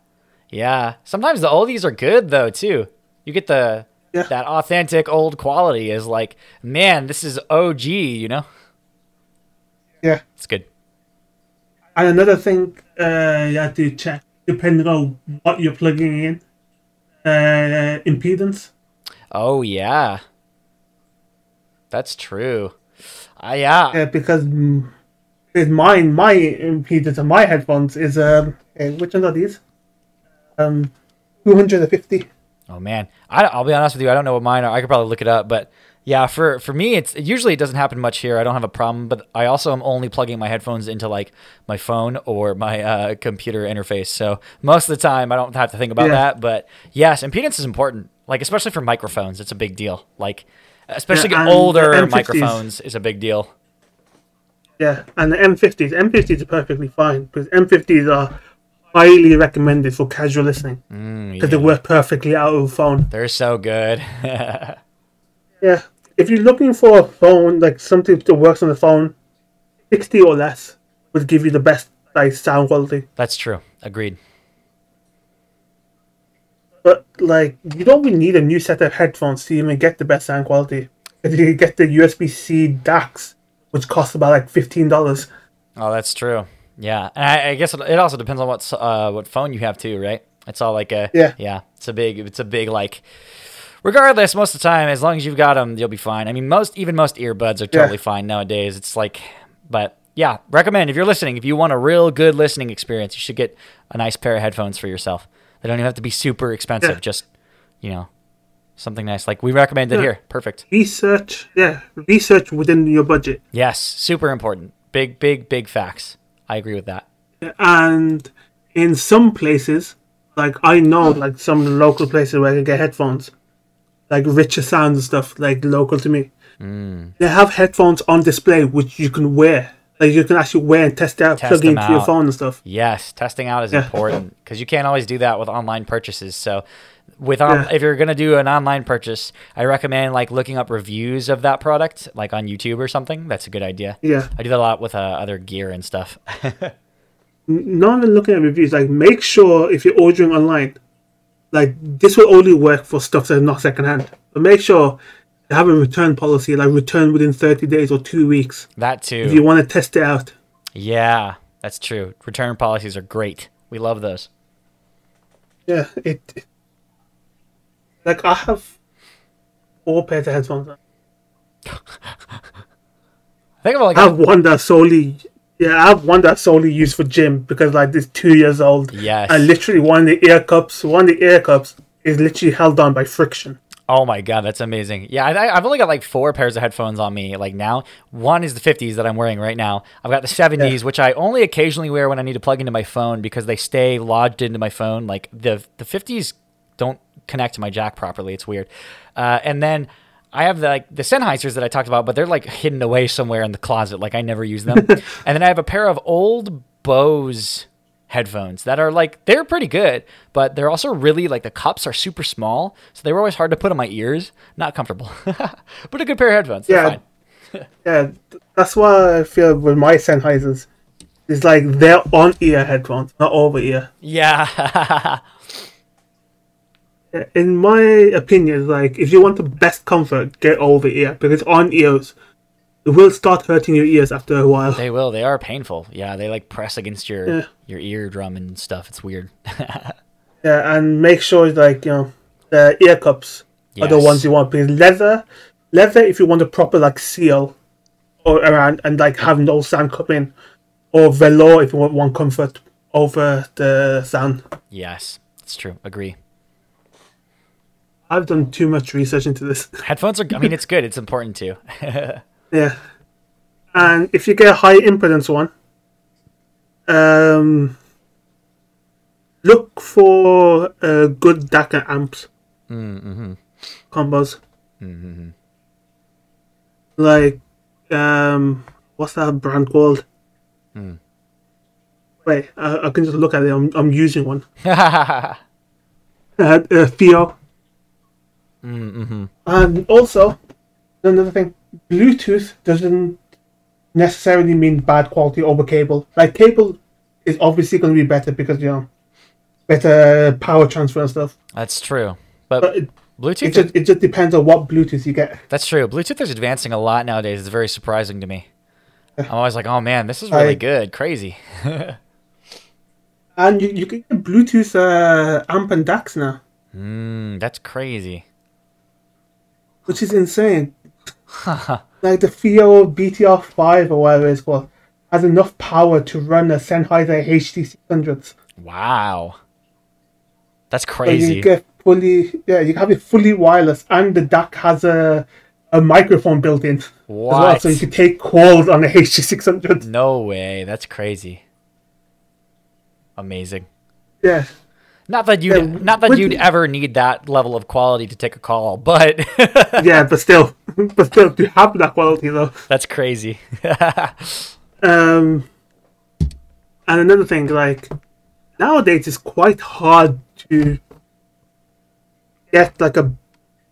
Yeah. Sometimes the oldies are good though too. You get the Yeah. that authentic old quality is like, man, this is OG, you know? Yeah. It's good. And another thing uh, you have to check, depending on what you're plugging in, uh, impedance. Oh yeah. That's true. Uh, yeah. Yeah, because is mine, my impedance of my headphones is um, which ones are these? Um, 250. Oh man. I I'll be honest with you, I don't know what mine are. I could probably look it up, but yeah, for for me it's usually it doesn't happen much here. I don't have a problem, but I also am only plugging my headphones into like my phone or my uh, computer interface. So most of the time I don't have to think about Yeah. that, but yes, impedance is important. Like especially for microphones, it's a big deal. Like especially Yeah, older M50s. microphones is a big deal. Yeah, and the M50s. M50s are perfectly fine because M50s are highly recommended for casual listening mm, because they work perfectly out of a phone. They're so good. Yeah, if you're looking for a phone like something that works on the phone, 60 or less would give you the best like sound quality. That's true. Agreed. But like, you don't really need a new set of headphones to even get the best sound quality. If you get the USB C DACs, which cost about like fifteen dollars. Oh, that's true. Yeah, and I, I guess it, it also depends on what uh, what phone you have too, right? It's all like a Yeah. yeah. It's a big it's a big like. Regardless, most of the time, as long as you've got them, you'll be fine. I mean, most even most earbuds are totally fine nowadays. It's like, but yeah, recommend if you're listening, if you want a real good listening experience, you should get a nice pair of headphones for yourself. They don't even have to be super expensive. Yeah. Just you know, something nice. Like we recommended Yeah. here. Perfect. Research, yeah, research within your budget. Yes, super important. Big, big, big facts. I agree with that. And in some places, like I know, like some local places where I can get headphones, like richer sounds and stuff, like local to me. Mm. They have headphones on display which you can wear. Like you can actually wear and test out, Test plug into your phone and stuff. Yes, testing out is Yeah. important because you can't always do that with online purchases. So, with on, Yeah. if you're gonna do an online purchase, I recommend like looking up reviews of that product, like on YouTube or something. That's a good idea. Yeah. I do that a lot with uh, other gear and stuff. not even looking at reviews, like make sure if you're ordering online, like this will only work for stuff that's not secondhand. But make sure they have a return policy, like return within thirty days or two weeks That too. if you want to test it out. Yeah, that's true. Return policies are great. We love those. Yeah, it. Like I have four pairs of headphones. I think about like I have one that's solely. Yeah, I have one that's solely used for gym because like it's two years old. Yes. And literally one of the ear cups, one of the ear cups is literally held on by friction. Oh my god, that's amazing. Yeah, I, I've only got like four pairs of headphones on me like now. One is the 50s that I'm wearing right now. I've got the 70s, which I only occasionally wear when I need to plug into my phone because they stay lodged into my phone. Like the the 50s don't connect to my jack properly. It's weird. Uh, and then I have the, like the Sennheisers that I talked about, but they're like hidden away somewhere in the closet. Like I never use them. and then I have a pair of old Bose headphones that are like they're pretty good, but they're also really like the cups are super small, so they were always hard to put on my ears. Not comfortable, but a good pair of headphones. They're Yeah. Yeah, that's why I feel with my Sennheisers. It's like they're on ear headphones, not over ear. Yeah, In my opinion, like if you want the best comfort, get over ear because on ears, it will start hurting your ears after a while. they will. They are painful. Yeah, they like press against your Yeah. your eardrum and stuff. It's weird. Yeah, and make sure like you know the ear cups are the ones you want because leather, leather if you want a proper like seal, or around and like have no sound come in, or velour if you want one comfort over the sound. yes, it's true. Agree. I've done too much research into this. Headphones are. I mean, it's good. It's important too. Yeah. And if you get a high impedance one, um, look for uh, good DAC and amps Mhm. combos. Mm-hmm. Like, um, what's that brand called? Mm. Wait, I, I can just look at it. I'm, I'm using one. Uh, uh, FiiO. And also, another thing, Bluetooth doesn't necessarily mean bad quality over cable. Like cable is obviously going to be better because you know better power transfer and stuff. That's true. But But it, Bluetooth. it just it just depends on what Bluetooth you get. That's true. Bluetooth is advancing a lot nowadays. It's very surprising to me. I'm always like, oh man, this is really I- good, crazy. And you, you can get Bluetooth uh, amp and DACs now, Mm, that's crazy. Which is insane. like the FiiO BTR five or whatever it's called has enough power to run a Sennheiser HD 600s. Wow, that's So crazy. you get fully yeah, you have it fully wireless, and the DAC has a a microphone built in as well, so you can take calls on the HD600. No way. That's crazy. Amazing. Yeah, Not that you'd not that you'd ever need that level of quality to take a call, but yeah, but still, but still, to have that quality though. that's crazy. Um, and another thing, like nowadays, it's quite hard to get like a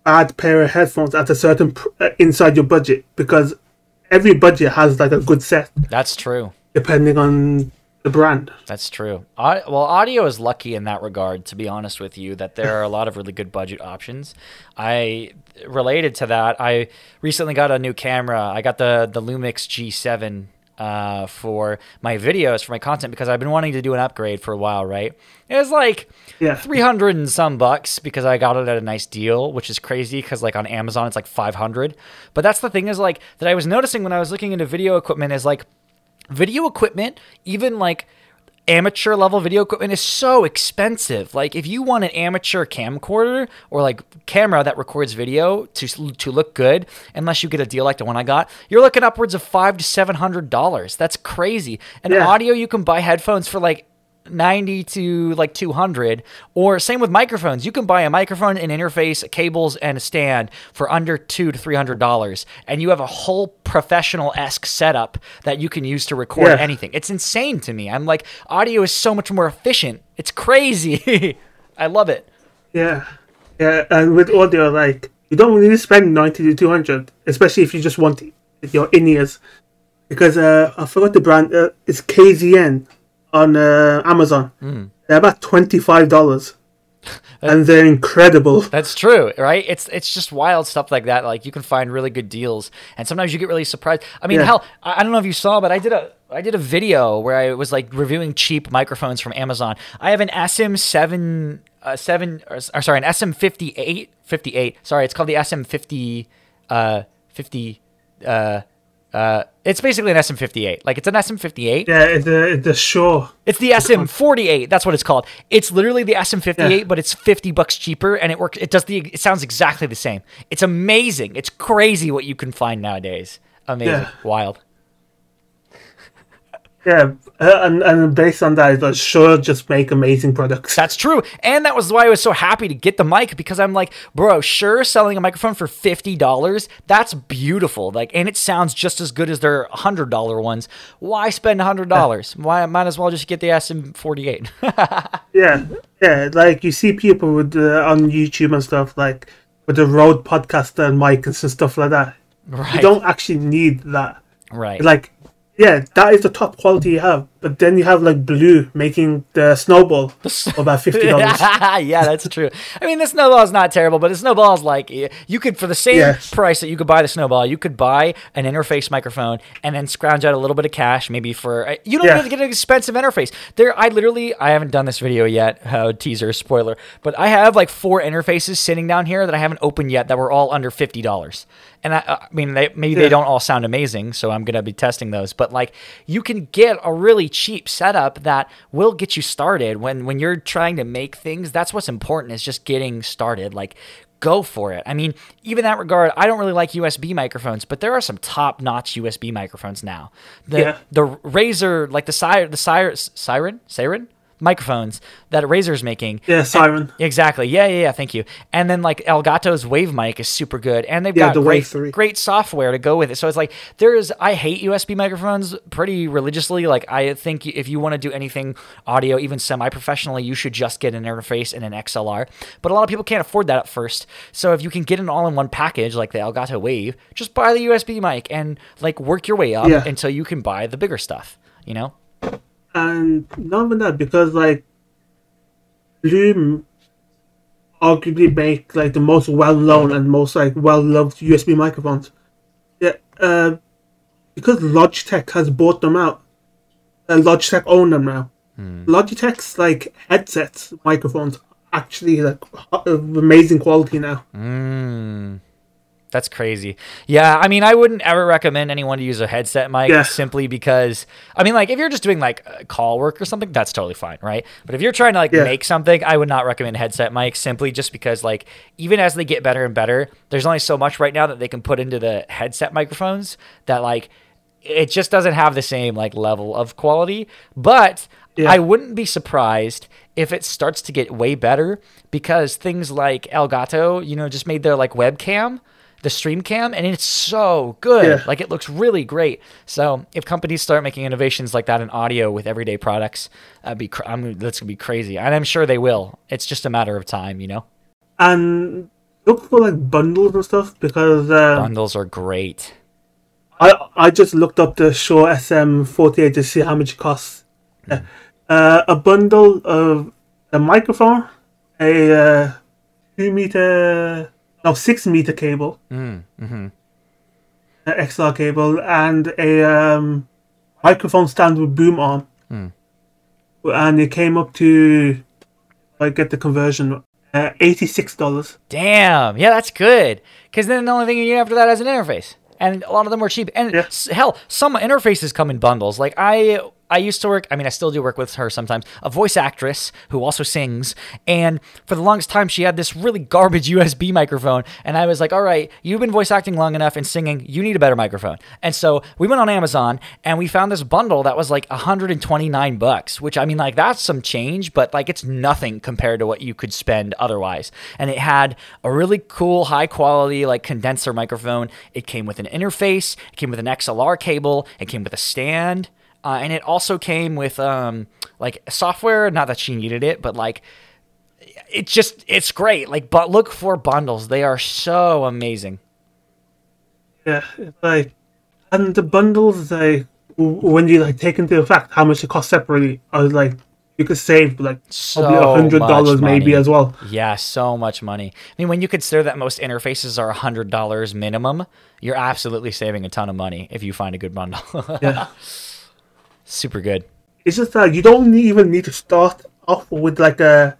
bad pair of headphones at a certain pr- uh, inside your budget because every budget has like a good set that's true. depending on the brand. That's true. Au- well, audio is lucky in that regard, to be honest with you, that there are a lot of really good budget options. I related to that. I recently got a new camera. I got the the Lumix G7 uh, for my videos for my content because I've been wanting to do an upgrade for a while. Right? It was like Yeah. three hundred and some bucks because I got it at a nice deal, which is crazy because like on Amazon it's like five hundred. But that's the thing is like that I was noticing when I was looking into video equipment is like video equipment, even like amateur level video equipment is so expensive. Like if you want an amateur camcorder or like camera that records video to to look good, unless you get a deal like the one I got, you're looking upwards of 5 to 700 dollars. That's crazy. And Yeah. audio you can buy headphones for like 90 to like 200 or same with microphones you can buy a microphone an interface cables and a stand for under two to three hundred dollars and you have a whole professional-esque setup that you can use to record Yeah. anything it's insane to me i'm like audio is so much more efficient it's crazy i love it Yeah, yeah, and with audio, like you don't really spend ninety to two hundred, especially if you just want your in ears. Because uh, I forgot the brand. Uh, it's KZN on uh, Amazon. They're about twenty five dollars. and they're incredible. That's true, right? It's it's just wild stuff like that. Like you can find really good deals, and sometimes you get really surprised. I mean, Yeah. hell, I, don't know if you saw, but I did a I did a video where I was like reviewing cheap microphones from Amazon. I have an SM seven uh, seven or, or sorry, an SM 58 58. Sorry, it's called the SM fifty uh fifty uh. Uh, it's basically an SM58. Like it's an SM58. Yeah, the the Shure. It's the SM48. That's what it's called. It's literally the SM58, Yeah. but it's 50 bucks cheaper, and it works. It does the. It sounds exactly the same. It's amazing. It's crazy what you can find nowadays. Amazing, Yeah. wild. Yeah, uh, and and based on that, the Shure just make amazing products. That's true, and that was why I was so happy to get the mic because I'm like, bro, Shure, selling a microphone for fifty dollars, that's beautiful. Like, and it sounds just as good as their hundred dollar ones. Why spend hundred dollars? Why might as well just get the SM48? Yeah, yeah. Like you see people with uh, on YouTube and stuff like with the Rode podcaster and mics and stuff like that. right. You don't actually need that. right. Like, yeah, that is the top quality you have. But then you have like Blue making the Snowball for about fifty dollars. yeah, that's true. I mean, the snowball is not terrible, but the snowball is like you could for the same Yes. price that you could buy the snowball, you could buy an interface microphone and then scrounge out a little bit of cash, maybe for uh, you don't Yeah. have to get an expensive interface. There, I literally I haven't done this video yet, uh, teaser spoiler, but I have like four interfaces sitting down here that I haven't opened yet that were all under fifty dollars. And I, uh, I mean, they, maybe they don't all sound amazing, so I'm gonna be testing those. But like, you can get a really cheap setup that will get you started when when you're trying to make things. That's what's important is just getting started. Like, go for it. I mean, even that regard, I don't really like USB microphones, but there are some top-notch USB microphones now. The Yeah. the Razer, like the Seiren, the Seiren, Seiren, Seiren microphones that Razer's making. Yeah, Seiren. Exactly. Yeah, yeah, yeah. Thank you. And then like Elgato's Wave mic is super good, and they've Yeah, got the great, Wave 3. great software to go with it. So it's like there's. I hate USB microphones pretty religiously. Like I think if you want to do anything audio, even semi-professionally, you should just get an interface and an XLR. But a lot of people can't afford that at first. So if you can get an all-in-one package like the Elgato Wave, just buy the USB mic and like work your way up Yeah. until you can buy the bigger stuff. You know. And not even that, because like Bloom arguably make like the most well known and most like well loved USB microphones. Yeah, uh, because Logitech has bought them out. Uh, Logitech own them now. Logitech's like headsets microphones actually like of amazing quality now. That's crazy. Yeah, I mean, I wouldn't ever recommend anyone to use a headset mic Yeah. simply because, I mean, like if you're just doing like call work or something, that's totally fine, right? But if you're trying to like Yeah. make something, I would not recommend headset mics simply just because, like, even as they get better and better, there's only so much right now that they can put into the headset microphones that like it just doesn't have the same like level of quality. But Yeah. I wouldn't be surprised if it starts to get way better because things like Elgato, you know, just made their like webcam, the stream cam, and it's so good. Yeah. Like it looks really great. So if companies start making innovations like that in audio with everyday products, that'd be cr- I'm, that's gonna be crazy, and I'm sure they will. It's just a matter of time, you know. And look for like bundles and stuff because uh, Bundles are great. I I just looked up the Shure SM48 to see how much it costs. Yeah. Uh, a bundle of a microphone, a uh, two meter, no six meter cable, Mm, mm-hmm. a XLR cable, and a um, microphone stand with boom arm. Hmm. And it came up to, I get the conversion, uh, eighty six dollars. Damn. Yeah, that's good. Because then the only thing you need after that is an interface. And a lot of them are cheap. And Yeah. s- hell, some interfaces come in bundles. Like I I used to work, I mean I still do work with her sometimes, a voice actress who also sings. And for the longest time she had this really garbage USB microphone. And I was like, all right, you've been voice acting long enough and singing, you need a better microphone. And so we went on Amazon and we found this bundle that was like 129 bucks, which I mean like that's some change, but like it's nothing compared to what you could spend otherwise. And it had a really cool high quality like condenser microphone. It came with an interface, it came with an XLR cable, it came with a stand. Uh, and it also came with um, like software. Not that she needed it, but like it's just it's great. Like, but look for bundles; they are so amazing. Yeah, like, and the bundles like when you like take into effect how much it costs separately, are like you could save like So probably a hundred dollars maybe as well. Yeah, so much money. I mean, when you consider that most interfaces are a hundred dollars minimum, you're absolutely saving a ton of money if you find a good bundle. Yeah. Super good. It's just that you don't even need to start off with like a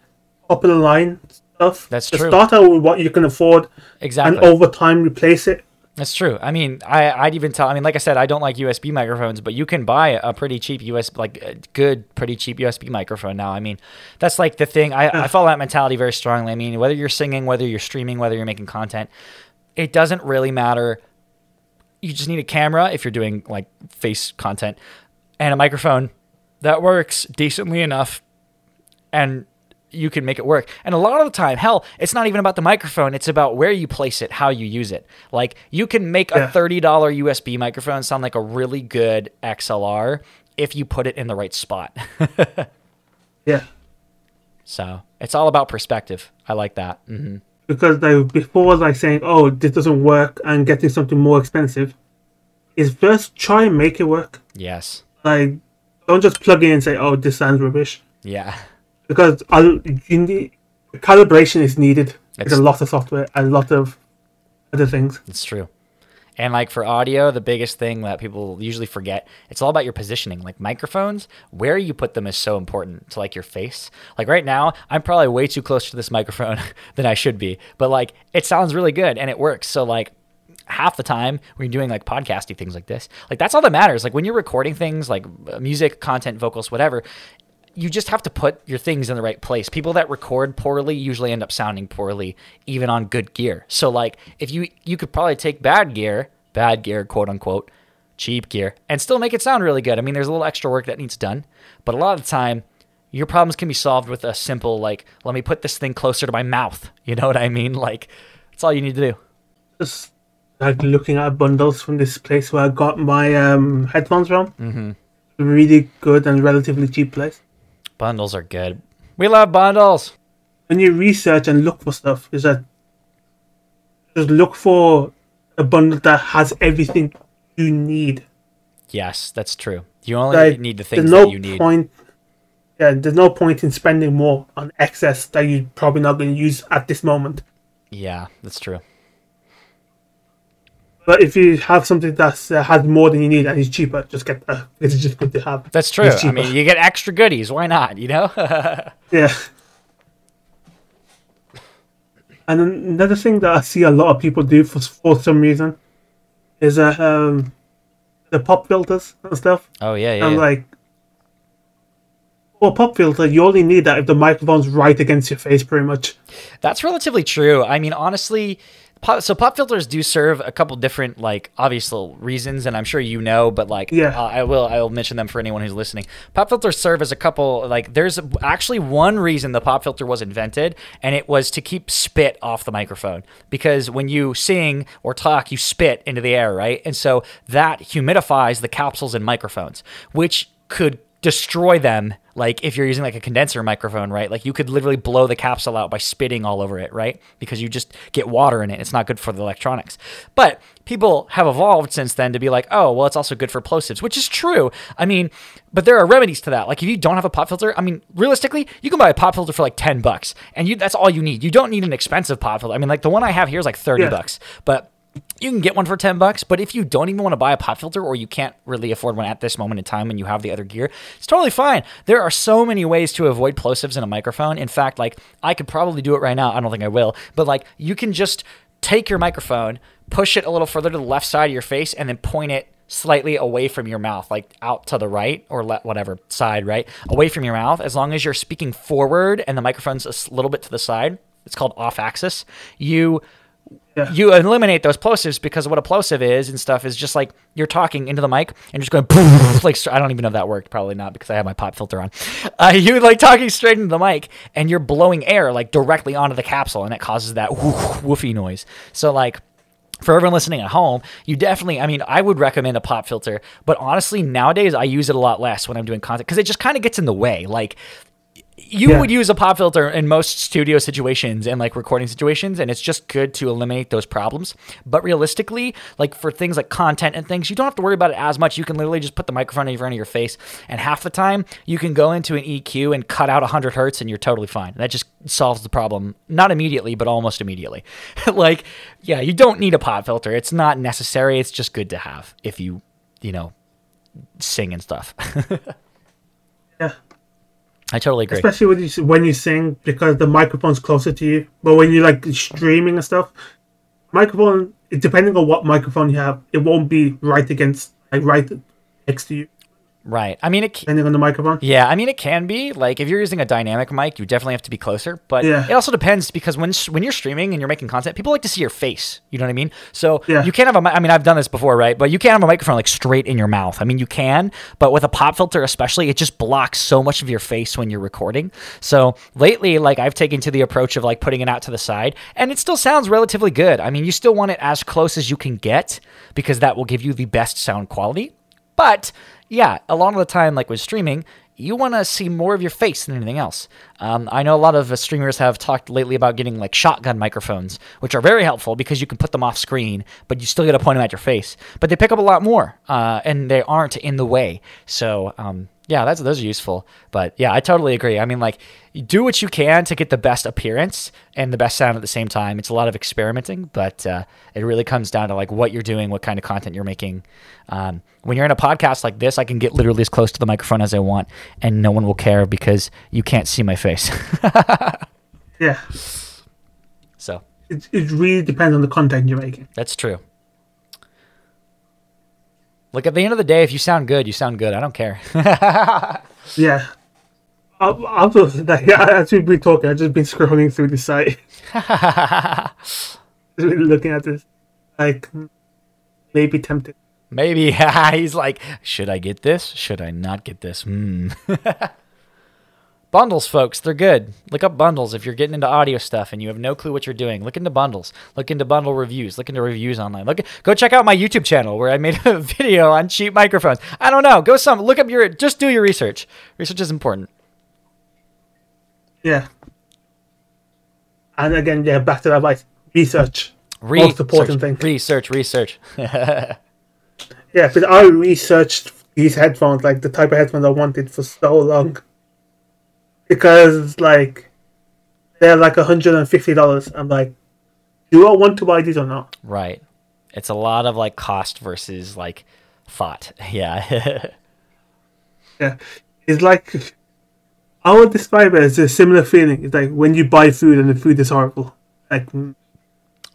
the line stuff. That's Just true. Start out with what you can afford, Exactly. and over time replace it. That's true. I mean, I, I'd even tell. I mean, like I said, I don't like USB microphones, but you can buy a pretty cheap USB, like a good, pretty cheap USB microphone now. I mean, that's like the thing. I, I follow that mentality very strongly. I mean, whether you're singing, whether you're streaming, whether you're making content, it doesn't really matter. You just need a camera if you're doing like face content, and a microphone that works decently enough, and you can make it work. And a lot of the time, hell, it's not even about the microphone, it's about where you place it, how you use it. Like you can make Yeah. a $30 USB microphone sound like a really good XLR if you put it in the right spot. Yeah. so, it's all about perspective. I like that. hmm because like before like saying oh this doesn't work and getting something more expensive is first try and make it work Yes. Like don't just plug in and say oh this sounds rubbish Yeah. because I'll, you need calibration is needed It's- it's a lot of software a lot of other things It's true. And like for audio, the biggest thing that people usually forget, it's all about your positioning. Like microphones, where you put them is so important to like your face. Like right now, I'm probably way too close to this microphone than I should be, but like it sounds really good and it works. So like half the time when you're doing like podcasty things like this, like that's all that matters. Like when you're recording things like uh, music, content, vocals, whatever, you just have to put your things in the right place. People that record poorly usually end up sounding poorly, even on good gear. So like if you you could probably take bad gear, bad gear, quote unquote, cheap gear, and still make it sound really good. I mean, there's a little extra work that needs done, but a lot of the time, your problems can be solved with a simple like, let me put this thing closer to my mouth. You know what I mean? Like that's all you need to do. just like looking at bundles from this place where I got my um, headphones from mm-hmm. really good and relatively cheap place Bundles are good. We love bundles. when you research and look for stuff is that just look for a bundle that has everything you need Yes, that's true. You only like need the things no that you need. point yeah there's no point in spending more on excess that you're probably not going to use at this moment Yeah, that's true. But if you have something that uh, has more than you need and is cheaper just get that it's just good to have That's true. I mean, you get extra goodies. Why not? You know? Yeah. And another thing that I see a lot of people do for for some reason is uh, um, the pop filters and stuff. oh yeah, yeah. I'm yeah. like, for a pop filter, you only need that if the microphone's right against your face, pretty much. That's relatively true. I mean, honestly, pop, so pop filters do serve a couple different, like, obvious little reasons, and I'm sure you know, but like, Yeah. uh, I will, I will mention them for anyone who's listening. Pop filters serve as a couple, like, there's actually one reason the pop filter was invented, and it was to keep spit off the microphone because when you sing or talk, you spit into the air, right? And so that humidifies the capsules in microphones, which could destroy them like if you're using like a condenser microphone right? Like you could literally blow the capsule out by spitting all over it right? Because you just get water in it. It's not good for the electronics. But people have evolved since then to be like oh well it's also good for plosives which is true. I mean but there are remedies to that. Like if you don't have a pop filter i mean realistically you can buy a pop filter for like 10 bucks and you that's all you need. You don't need an expensive pop filter. I mean like the one i have here is like 30 Yeah. bucks but you can get one for 10 bucks, but if you don't even want to buy a pop filter or you can't really afford one at this moment in time and you have the other gear, it's totally fine. There are so many ways to avoid plosives in a microphone. In fact, like I could probably do it right now. I don't think I will, but like you can just take your microphone, push it a little further to the left side of your face and then point it slightly away from your mouth, like out to the right or le- whatever side, right? Away from your mouth. As long as you're speaking forward and the microphone's a little bit to the side, it's called off axis. You Yeah. you eliminate those plosives because what a plosive is and stuff is just like you're talking into the mic and just going like I don't even know if that worked. Probably not because I have my pop filter on. Uh, you like talking straight into the mic and you're blowing air like directly onto the capsule and it causes that woofy noise. So like for everyone listening at home, you definitely, I mean, I would recommend a pop filter, but honestly, nowadays I use it a lot less when I'm doing content because it just kind of gets in the way. Like, you Yeah. would use a pop filter in most studio situations and like recording situations and it's just good to eliminate those problems. But realistically like for things like content and things you don't have to worry about it as much. You can literally just put the microphone in front of your face and half the time you can go into an eq and cut out 100 hertz and you're totally fine. That just solves the problem not immediately but almost immediately. Like yeah you don't need a pop filter. It's not necessary. It's just good to have if you you know sing and stuff. Yeah. I totally agree especially when you when you sing because the microphone's closer to you. But when you're like streaming and stuff, microphone depending on what microphone you have, it won't be right against like right next to you, right i mean it depending on the microphone. Yeah, I mean it can be like if you're using a dynamic mic, you definitely have to be closer. But Yeah. it also depends because when when you're streaming and you're making content, people like to see your face. You know what I mean? So Yeah. you can't have a. I mean, I've done this before, right? But you can't have a microphone like straight in your mouth. I mean, you can, but with a pop filter, especially, it just blocks so much of your face when you're recording. So lately, like I've taken to the approach of like putting it out to the side, and it still sounds relatively good. I mean, you still want it as close as you can get because that will give you the best sound quality. But yeah, a lot of the time, like with streaming, you want to see more of your face than anything else. Um, I know a lot of uh, streamers have talked lately about getting like shotgun microphones, which are very helpful because you can put them off screen, but you still get to point them at your face. But they pick up a lot more, uh, and they aren't in the way. So um, yeah, that's those are useful. But yeah, I totally agree. I mean, like, do what you can to get the best appearance and the best sound at the same time. It's a lot of experimenting, but uh, it really comes down to like what you're doing, what kind of content you're making. Um, when you're in a podcast like this, I can get literally as close to the microphone as I want, and no one will care because you can't see my face. Yeah, so it it really depends on the content you're making. that's true. Look, at the end of the day, if you sound good, you sound good. I don't care. Yeah. I, I was like, yeah, as we've been talking, I've just been scrolling through the site, just been looking at this, like maybe tempted. Maybe he's like, should I get this? Should I not get this? Hmm. Bundles, folks, they're good. Look up bundles if you're getting into audio stuff and you have no clue what you're doing. Look into bundles. Look into bundle reviews. Look into reviews online. Look, go check out my YouTube channel where I made a video on cheap microphones. I don't know. Go some. Look up your. Just do your research. Research is important. Yeah. And again, yeah, back to that advice. Research. Research, Most important thing. Research. Research. Yeah, because I researched these headphones, like the type of headphones I wanted for so long. Because like they're like hundred and fifty dollars. I'm like, do I want to buy these or not? right. It's a lot of like cost versus like thought. Yeah. Yeah. It's like I would describe it as a similar feeling. It's like when you buy food and the food is horrible. Like mm.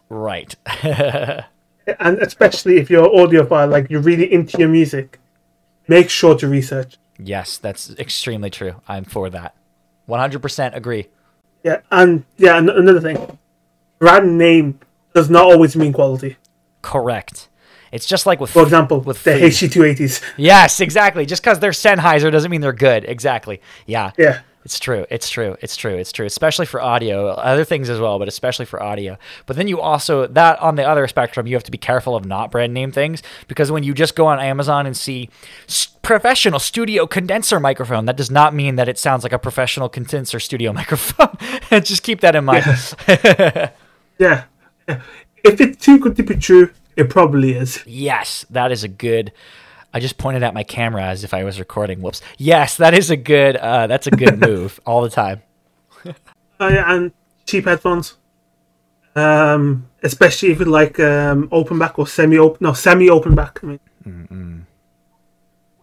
right. and especially if you're audiophile, like you're really into your music, make sure to research. Yes, that's extremely true. I'm for that. 100% agree. Yeah, and yeah, and another thing, brand name does not always mean quality. Correct. It's just like with For example, with the food. HD280s. Yes, exactly. Just because they're Sennheiser doesn't mean they're good. Exactly. Yeah. Yeah, It's true. It's true. It's true. It's true. Especially for audio, other things as well, but especially for audio. But then you also that on the other spectrum, you have to be careful of not brand name things because when you just go on Amazon and see professional studio condenser microphone, that does not mean that it sounds like a professional condenser studio microphone. just keep that in mind. yeah, yeah. If it's too good to be true, it probably is. Yes, that is a good. I just pointed at my camera as if I was recording. Whoops. Yes, that is a good. Uh, that's a good move all the time. Uh, yeah, and cheap headphones. Um, especially if you like um, open back or semi open, no semi open back. I mean,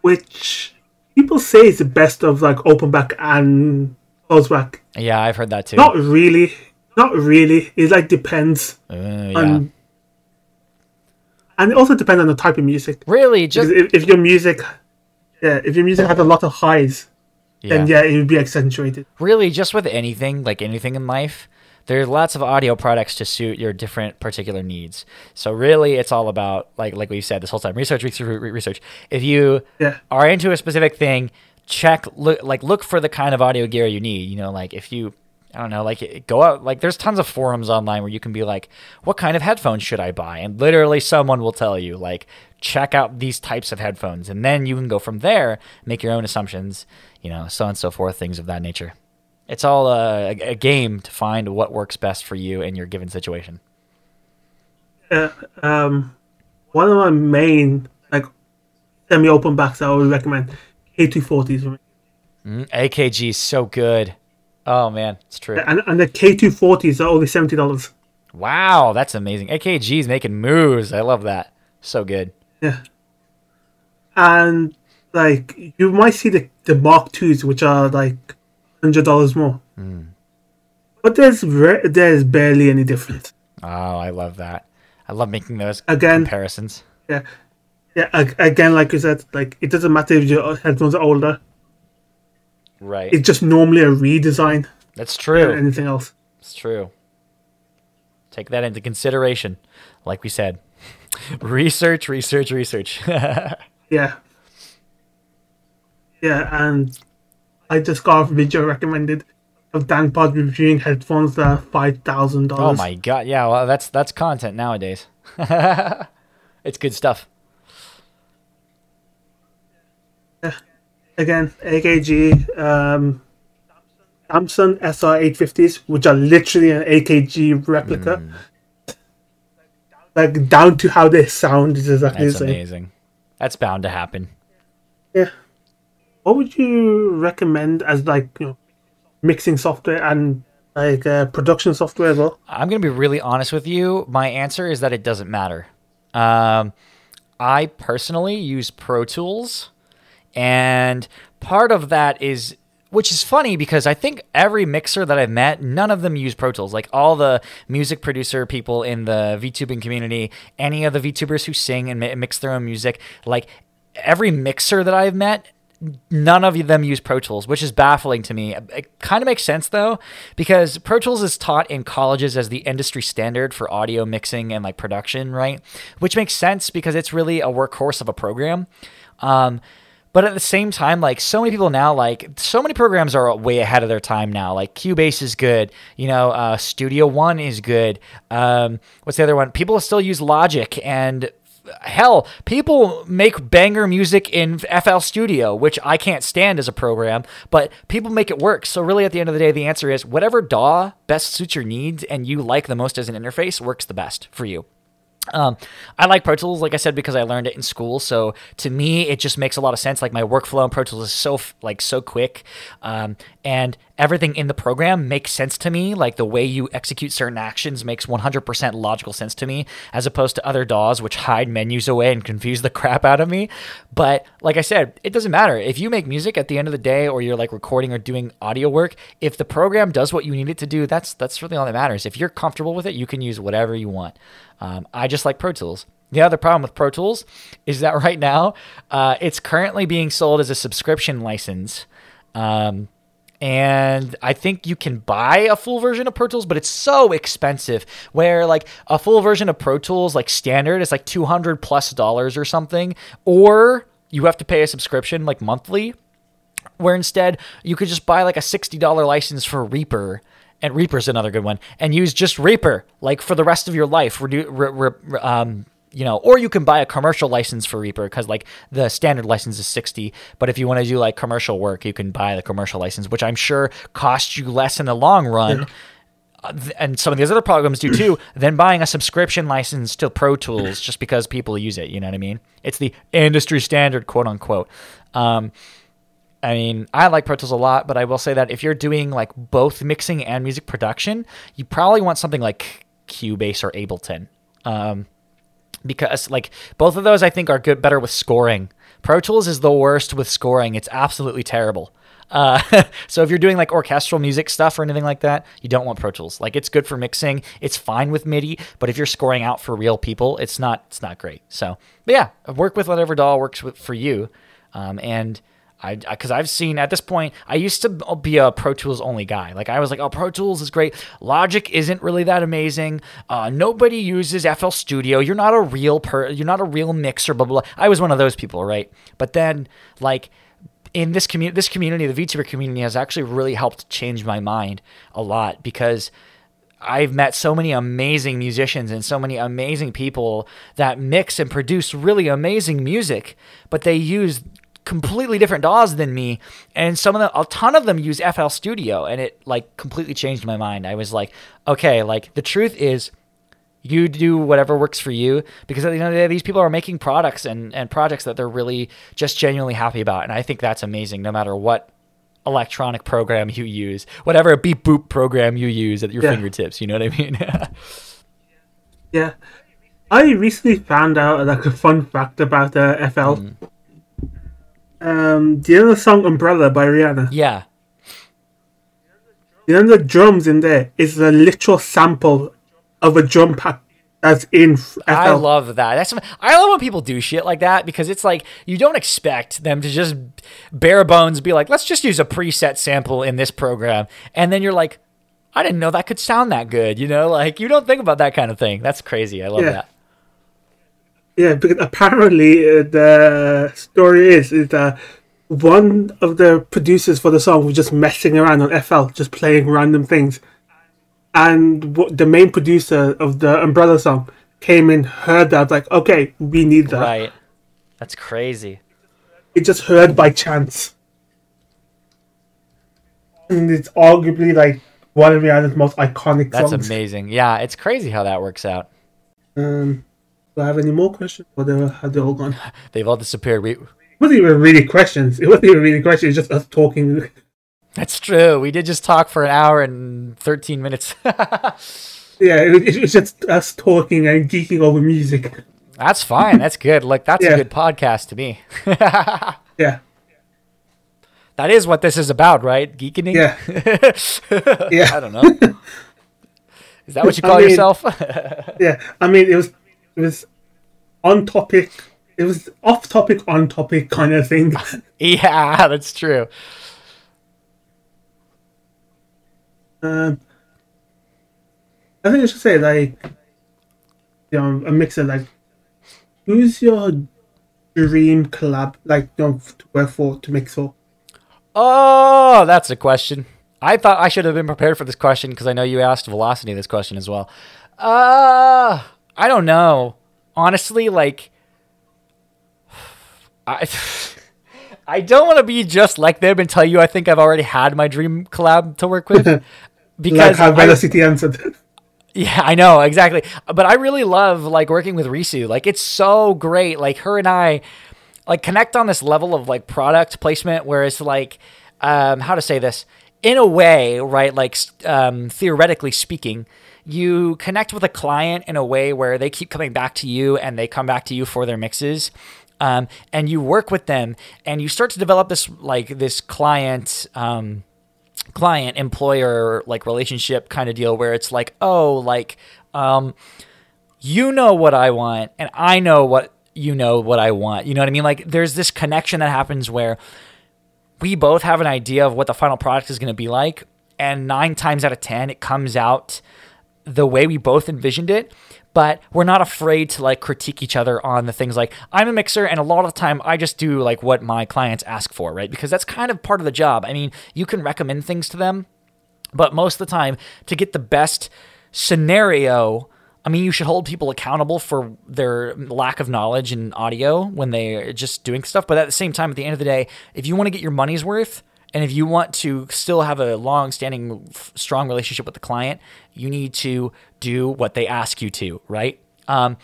which people say is the best of like open back and close back. Yeah, I've heard that too. Not really, not really. It like depends Uh, yeah. on, and it also depends on the type of music. really, just if, if your music, yeah, if your music has a lot of highs, then yeah. yeah, it would be accentuated. really just with anything, like anything in life, there are lots of audio products to suit your different particular needs. So really, it's all about like like we said this whole time, research, research, research. If you Yeah. are into a specific thing, check look like look for the kind of audio gear you need. You know, like if you I don't know, like go out like there's tons of forums online where you can be like, what kind of headphones should I buy? And literally someone will tell you like check out these types of headphones and then you can go from there, make your own assumptions, you know, so on and so forth, things of that nature. It's all a, a game to find what works best for you in your given situation. Uh, um, one of my main like semi-open backs I would recommend K240s for me. Mm, AKG is so good. Oh man, it's true. and and the K240s are only seventy dollars. Wow, that's amazing. AKG is making moves. I love that. So good. Yeah. And like you might see the the Mark Twos, which are like hundred dollars more. Hmm. But there's re- there's barely any difference. Oh, I love that. I love making those Again. comparisons. Yeah. Yeah. Again, like you said, like it doesn't matter if your headphones are older. Right. It's just normally a redesign That's true. anything else. It's true. Take that into consideration. Like we said, research, research, research. Yeah. Yeah, and I just got a video recommended of Dankpod reviewing headphones that are five thousand dollars. Oh my god. Yeah, well that's that's content nowadays. it's good stuff. Again, AKG, um, Samson SR850s, which are literally an AKG replica. Like down to how they sound is exactly That's the same. amazing. That's bound to happen. Yeah. What would you recommend as like you know, mixing software and like uh, production software as well? I'm going to be really honest with you. My answer is that it doesn't matter. Um, I personally use Pro Tools, and part of that is, which is funny because I think every mixer that I've met, none of them use Pro Tools. Like all the music producer people in the VTubing community, any of the VTubers who sing and mix their own music, like every mixer that I've met, none of them use Pro Tools, which is baffling to me. It kind of makes sense though, because Pro Tools is taught in colleges as the industry standard for audio mixing and like production, right? Which makes sense because it's really a workhorse of a program. Um, but at the same time, like so many people now, like so many programs are way ahead of their time now. Like Cubase is good, you know, uh, Studio One is good. Um, what's the other one? People still use Logic and hell, people make banger music in FL Studio, which I can't stand as a program, but people make it work. So really at the end of the day, the answer is whatever DAW best suits your needs and you like the most as an interface works the best for you. Um, I like Pro Tools, like I said, because I learned it in school. So to me, it just makes a lot of sense. Like my workflow in Pro Tools is so like so quick, um, and everything in the program makes sense to me. Like the way you execute certain actions makes 100% logical sense to me, as opposed to other DAWs which hide menus away and confuse the crap out of me. But like I said, it doesn't matter if you make music at the end of the day, or you're like recording or doing audio work. If the program does what you need it to do, that's that's really all that matters. If you're comfortable with it, you can use whatever you want. Um, I just like Pro Tools. The other problem with Pro Tools is that right now uh, it's currently being sold as a subscription license. Um, and I think you can buy a full version of Pro Tools, but it's so expensive. Where like a full version of Pro Tools, like standard, is like 200 plus dollars or something, or you have to pay a subscription like monthly where instead you could just buy like a $60 license for Reaper and Reaper's another good one and use just Reaper like for the rest of your life Redu- re- re- um, you know or you can buy a commercial license for Reaper because like the standard license is 60 but if you want to do like commercial work you can buy the commercial license which I'm sure costs you less in the long run uh, th- and some of these other programs do too, than buying a subscription license to Pro Tools just because people use it. You know what I mean? It's the industry standard, quote unquote. Um, I mean, I like Pro Tools a lot, but I will say that if you're doing like both mixing and music production, you probably want something like Cubase or Ableton. Um, because like both of those I think are good better with scoring. Pro Tools is the worst with scoring. It's absolutely terrible. Uh, so if you're doing like orchestral music stuff or anything like that, you don't want Pro Tools. Like it's good for mixing. It's fine with MIDI, but if you're scoring out for real people, it's not it's not great. So, but yeah, work with whatever DAW works with, for you. Um, and I, because I've seen at this point, I used to be a Pro Tools only guy. Like I was like, oh, Pro Tools is great. Logic isn't really that amazing. Uh, nobody uses FL Studio. You're not a real per. You're not a real mixer. Blah blah. blah. I was one of those people, right? But then, like in this community, this community, the VTuber community, has actually really helped change my mind a lot because. I've met so many amazing musicians and so many amazing people that mix and produce really amazing music, but they use completely different DAWs than me, and some of them, a ton of them use FL Studio, and it like completely changed my mind. I was like, okay, like the truth is, you do whatever works for you because at the end of the day, these people are making products and and projects that they're really just genuinely happy about, and I think that's amazing, no matter what electronic program you use, whatever beep boop program you use at your Yeah. fingertips. You know what I mean? Yeah. I recently found out like a fun fact about uh, FL. Mm. Um, do you know the song "Umbrella" by Rihanna? yeah. You know the drums in there is a literal sample of a drum pack that's in FL. I love that. That's I love when people do shit like that because it's like you don't expect them to just bare bones be like, let's just use a preset sample in this program, and then you're like, I didn't know that could sound that good. You know, like you don't think about that kind of thing. That's crazy. I love Yeah. that. Yeah, because apparently uh, the story is is that one of the producers for the song was just messing around on FL, just playing random things, and what the main producer of the Umbrella song came in, heard that, like, okay, we need that. Right. That's crazy. It just heard by chance, and it's arguably like one of Rihanna's most iconic That's songs. amazing. Yeah, it's crazy how that works out. Um, do I have any more questions? Or they, have they all gone? They've all disappeared. We, It wasn't even really questions. It wasn't even really questions. It's just us talking. that's true. We did just talk for an hour and 13 minutes. Yeah, it, it was just us talking and geeking over music. that's fine. That's good. Look, that's Yeah. a good podcast to me. Yeah, That is what this is about, right? Geeking? yeah, yeah. I don't know. Is that what you I call mean- yourself? yeah. I mean, it was it was on topic. It was off topic, on topic kind of thing. yeah, that's true. Um, I think I should say like, you know, a mix of like, who's your dream collab like you know, to work for to mix for? Oh, that's a question. I thought I should have been prepared for this question because I know you asked Velocity this question as well. Uh, I don't know. Honestly, like, I. I don't want to be just like them and tell you I think I've already had my dream collab to work with Like because how I- Velocity answered. Yeah, I know exactly. But I really love like working with Risu. Like it's so great. Like her and I like connect on this level of like product placement where it's like um how to say this in a way, right? Like um theoretically speaking, you connect with a client in a way where they keep coming back to you and they come back to you for their mixes. Um, and you work with them and you start to develop this like this client um, client employer like relationship kind of deal where it's like oh like um you know what i want and i know what you know what i want you know what i mean like there's this connection that happens where we both have an idea of what the final product is going to be like and 9 times out of 10 it comes out the way we both envisioned it but we're not afraid to like critique each other on the things like I'm a mixer and a lot of the time I just do like what my clients ask for, right? Because that's kind of part of the job. I mean, you can recommend things to them, but most of the time to get the best scenario, I mean, you should hold people accountable for their lack of knowledge in audio when they're just doing stuff, but at the same time at the end of the day, if you want to get your money's worth, and if you want to still have a long standing, strong relationship with the client, you need to do what they ask you to, right? Um,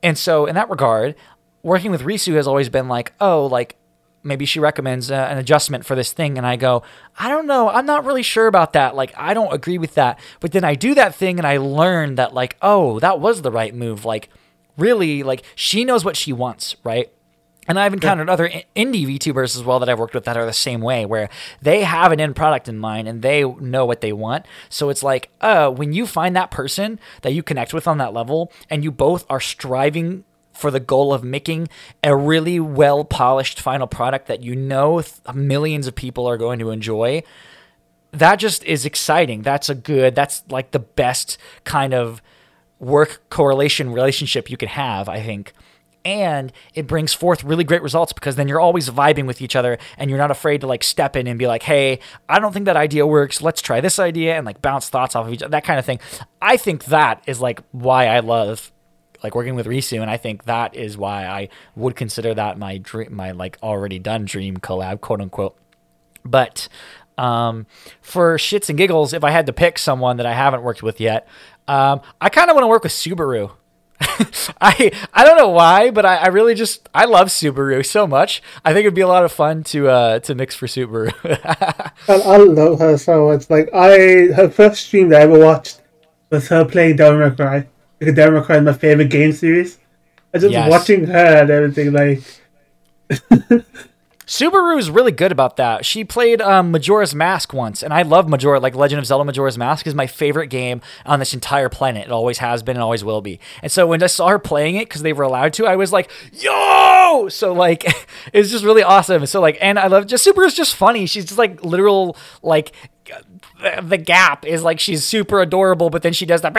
and so, in that regard, working with Risu has always been like, oh, like maybe she recommends uh, an adjustment for this thing. And I go, I don't know. I'm not really sure about that. Like, I don't agree with that. But then I do that thing and I learn that, like, oh, that was the right move. Like, really, like, she knows what she wants, right? And I've encountered other indie VTubers as well that I've worked with that are the same way, where they have an end product in mind and they know what they want. So it's like, uh, when you find that person that you connect with on that level, and you both are striving for the goal of making a really well polished final product that you know th- millions of people are going to enjoy, that just is exciting. That's a good, that's like the best kind of work correlation relationship you can have, I think. And it brings forth really great results because then you're always vibing with each other and you're not afraid to like step in and be like, hey, I don't think that idea works. Let's try this idea and like bounce thoughts off of each other, that kind of thing. I think that is like why I love like working with Risu, and I think that is why I would consider that my dream, my like already done dream collab, quote unquote. But um, for shits and giggles, if I had to pick someone that I haven't worked with yet, um, I kind of want to work with Subaru. I I don't know why, but I, I really just I love Subaru so much. I think it'd be a lot of fun to uh to mix for Subaru. I, I love her so much. Like I, her first stream that I ever watched was her playing Devil May Cry. Because Devil May Cry is my favorite game series. I just Yes. watching her and everything. Like Subaru is really good about that. She played um, Majora's Mask once, and I love Majora. Like Legend of Zelda Majora's Mask is my favorite game on this entire planet. It always has been and always will be. And so when I saw her playing it because they were allowed to, I was like, "Yo!" So like, it's just really awesome. So like, and I love just Subaru's just funny. She's just like literal like. The, gap is like she's super adorable, but then she does that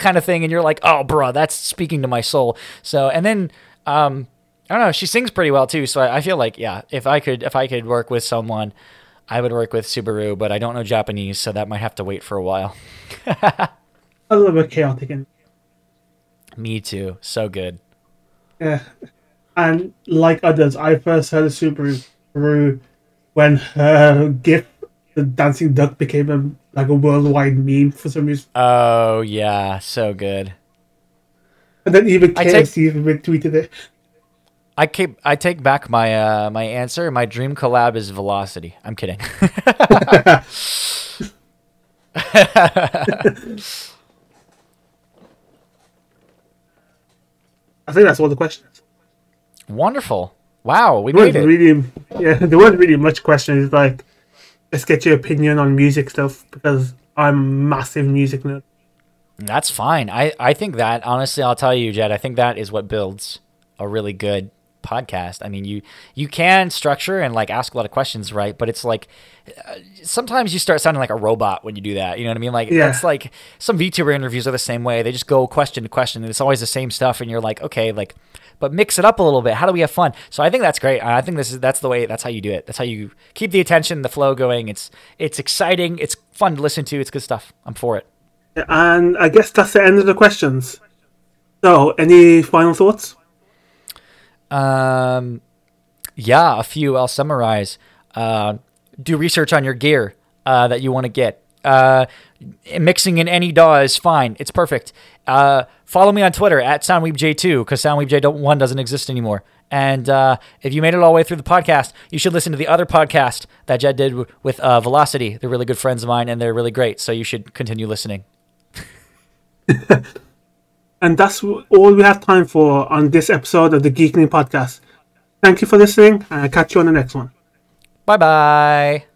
kind of thing, and you're like, "Oh, bro, that's speaking to my soul." So, and then um, I don't know. She sings pretty well too, so I, I feel like yeah, if I could if I could work with someone, I would work with Subaru, but I don't know Japanese, so that might have to wait for a while. I love her chaotic and Me too. So good. yeah. And like others, I first heard of Subaru through when her GIF, the dancing duck, became a like a worldwide meme for some reason. Oh yeah, so good. And then even I take- even retweeted it. I keep I take back my uh my answer. My dream collab is Velocity. I'm kidding. I think that's all the questions. Wonderful. Wow, we There made it. really, yeah, there wasn't really much questions. Like, let's get your opinion on music stuff because I'm a massive music nerd. That's fine. I, I think that honestly, I'll tell you, Jed. I think that is what builds a really good podcast. I mean, you you can structure and like ask a lot of questions, right? But it's like uh, sometimes you start sounding like a robot when you do that. You know what I mean? Like Yeah. that's like some VTuber interviews are the same way. They just go question to question, and it's always the same stuff. And you're like, okay, like, but mix it up a little bit. How do we have fun? So I think that's great. I think this is that's the way. That's how you do it. That's how you keep the attention, the flow going. It's it's exciting. It's fun to listen to. It's good stuff. I'm for it. And I guess that's the end of the questions. So, any final thoughts? Um, yeah, a few. I'll summarize. Uh, do research on your gear uh, that you want to get. Uh, mixing in any DAW is fine. It's perfect. Uh, follow me on Twitter at SoundweebJ2 because SoundweebJ1 doesn't exist anymore. And uh, if you made it all the way through the podcast, you should listen to the other podcast that Jed did w- with uh, Velocity. They're really good friends of mine and they're really great. So you should continue listening. And that's all we have time for on this episode of the Geekling Podcast. Thank you for listening, and I'll catch you on the next one. Bye bye.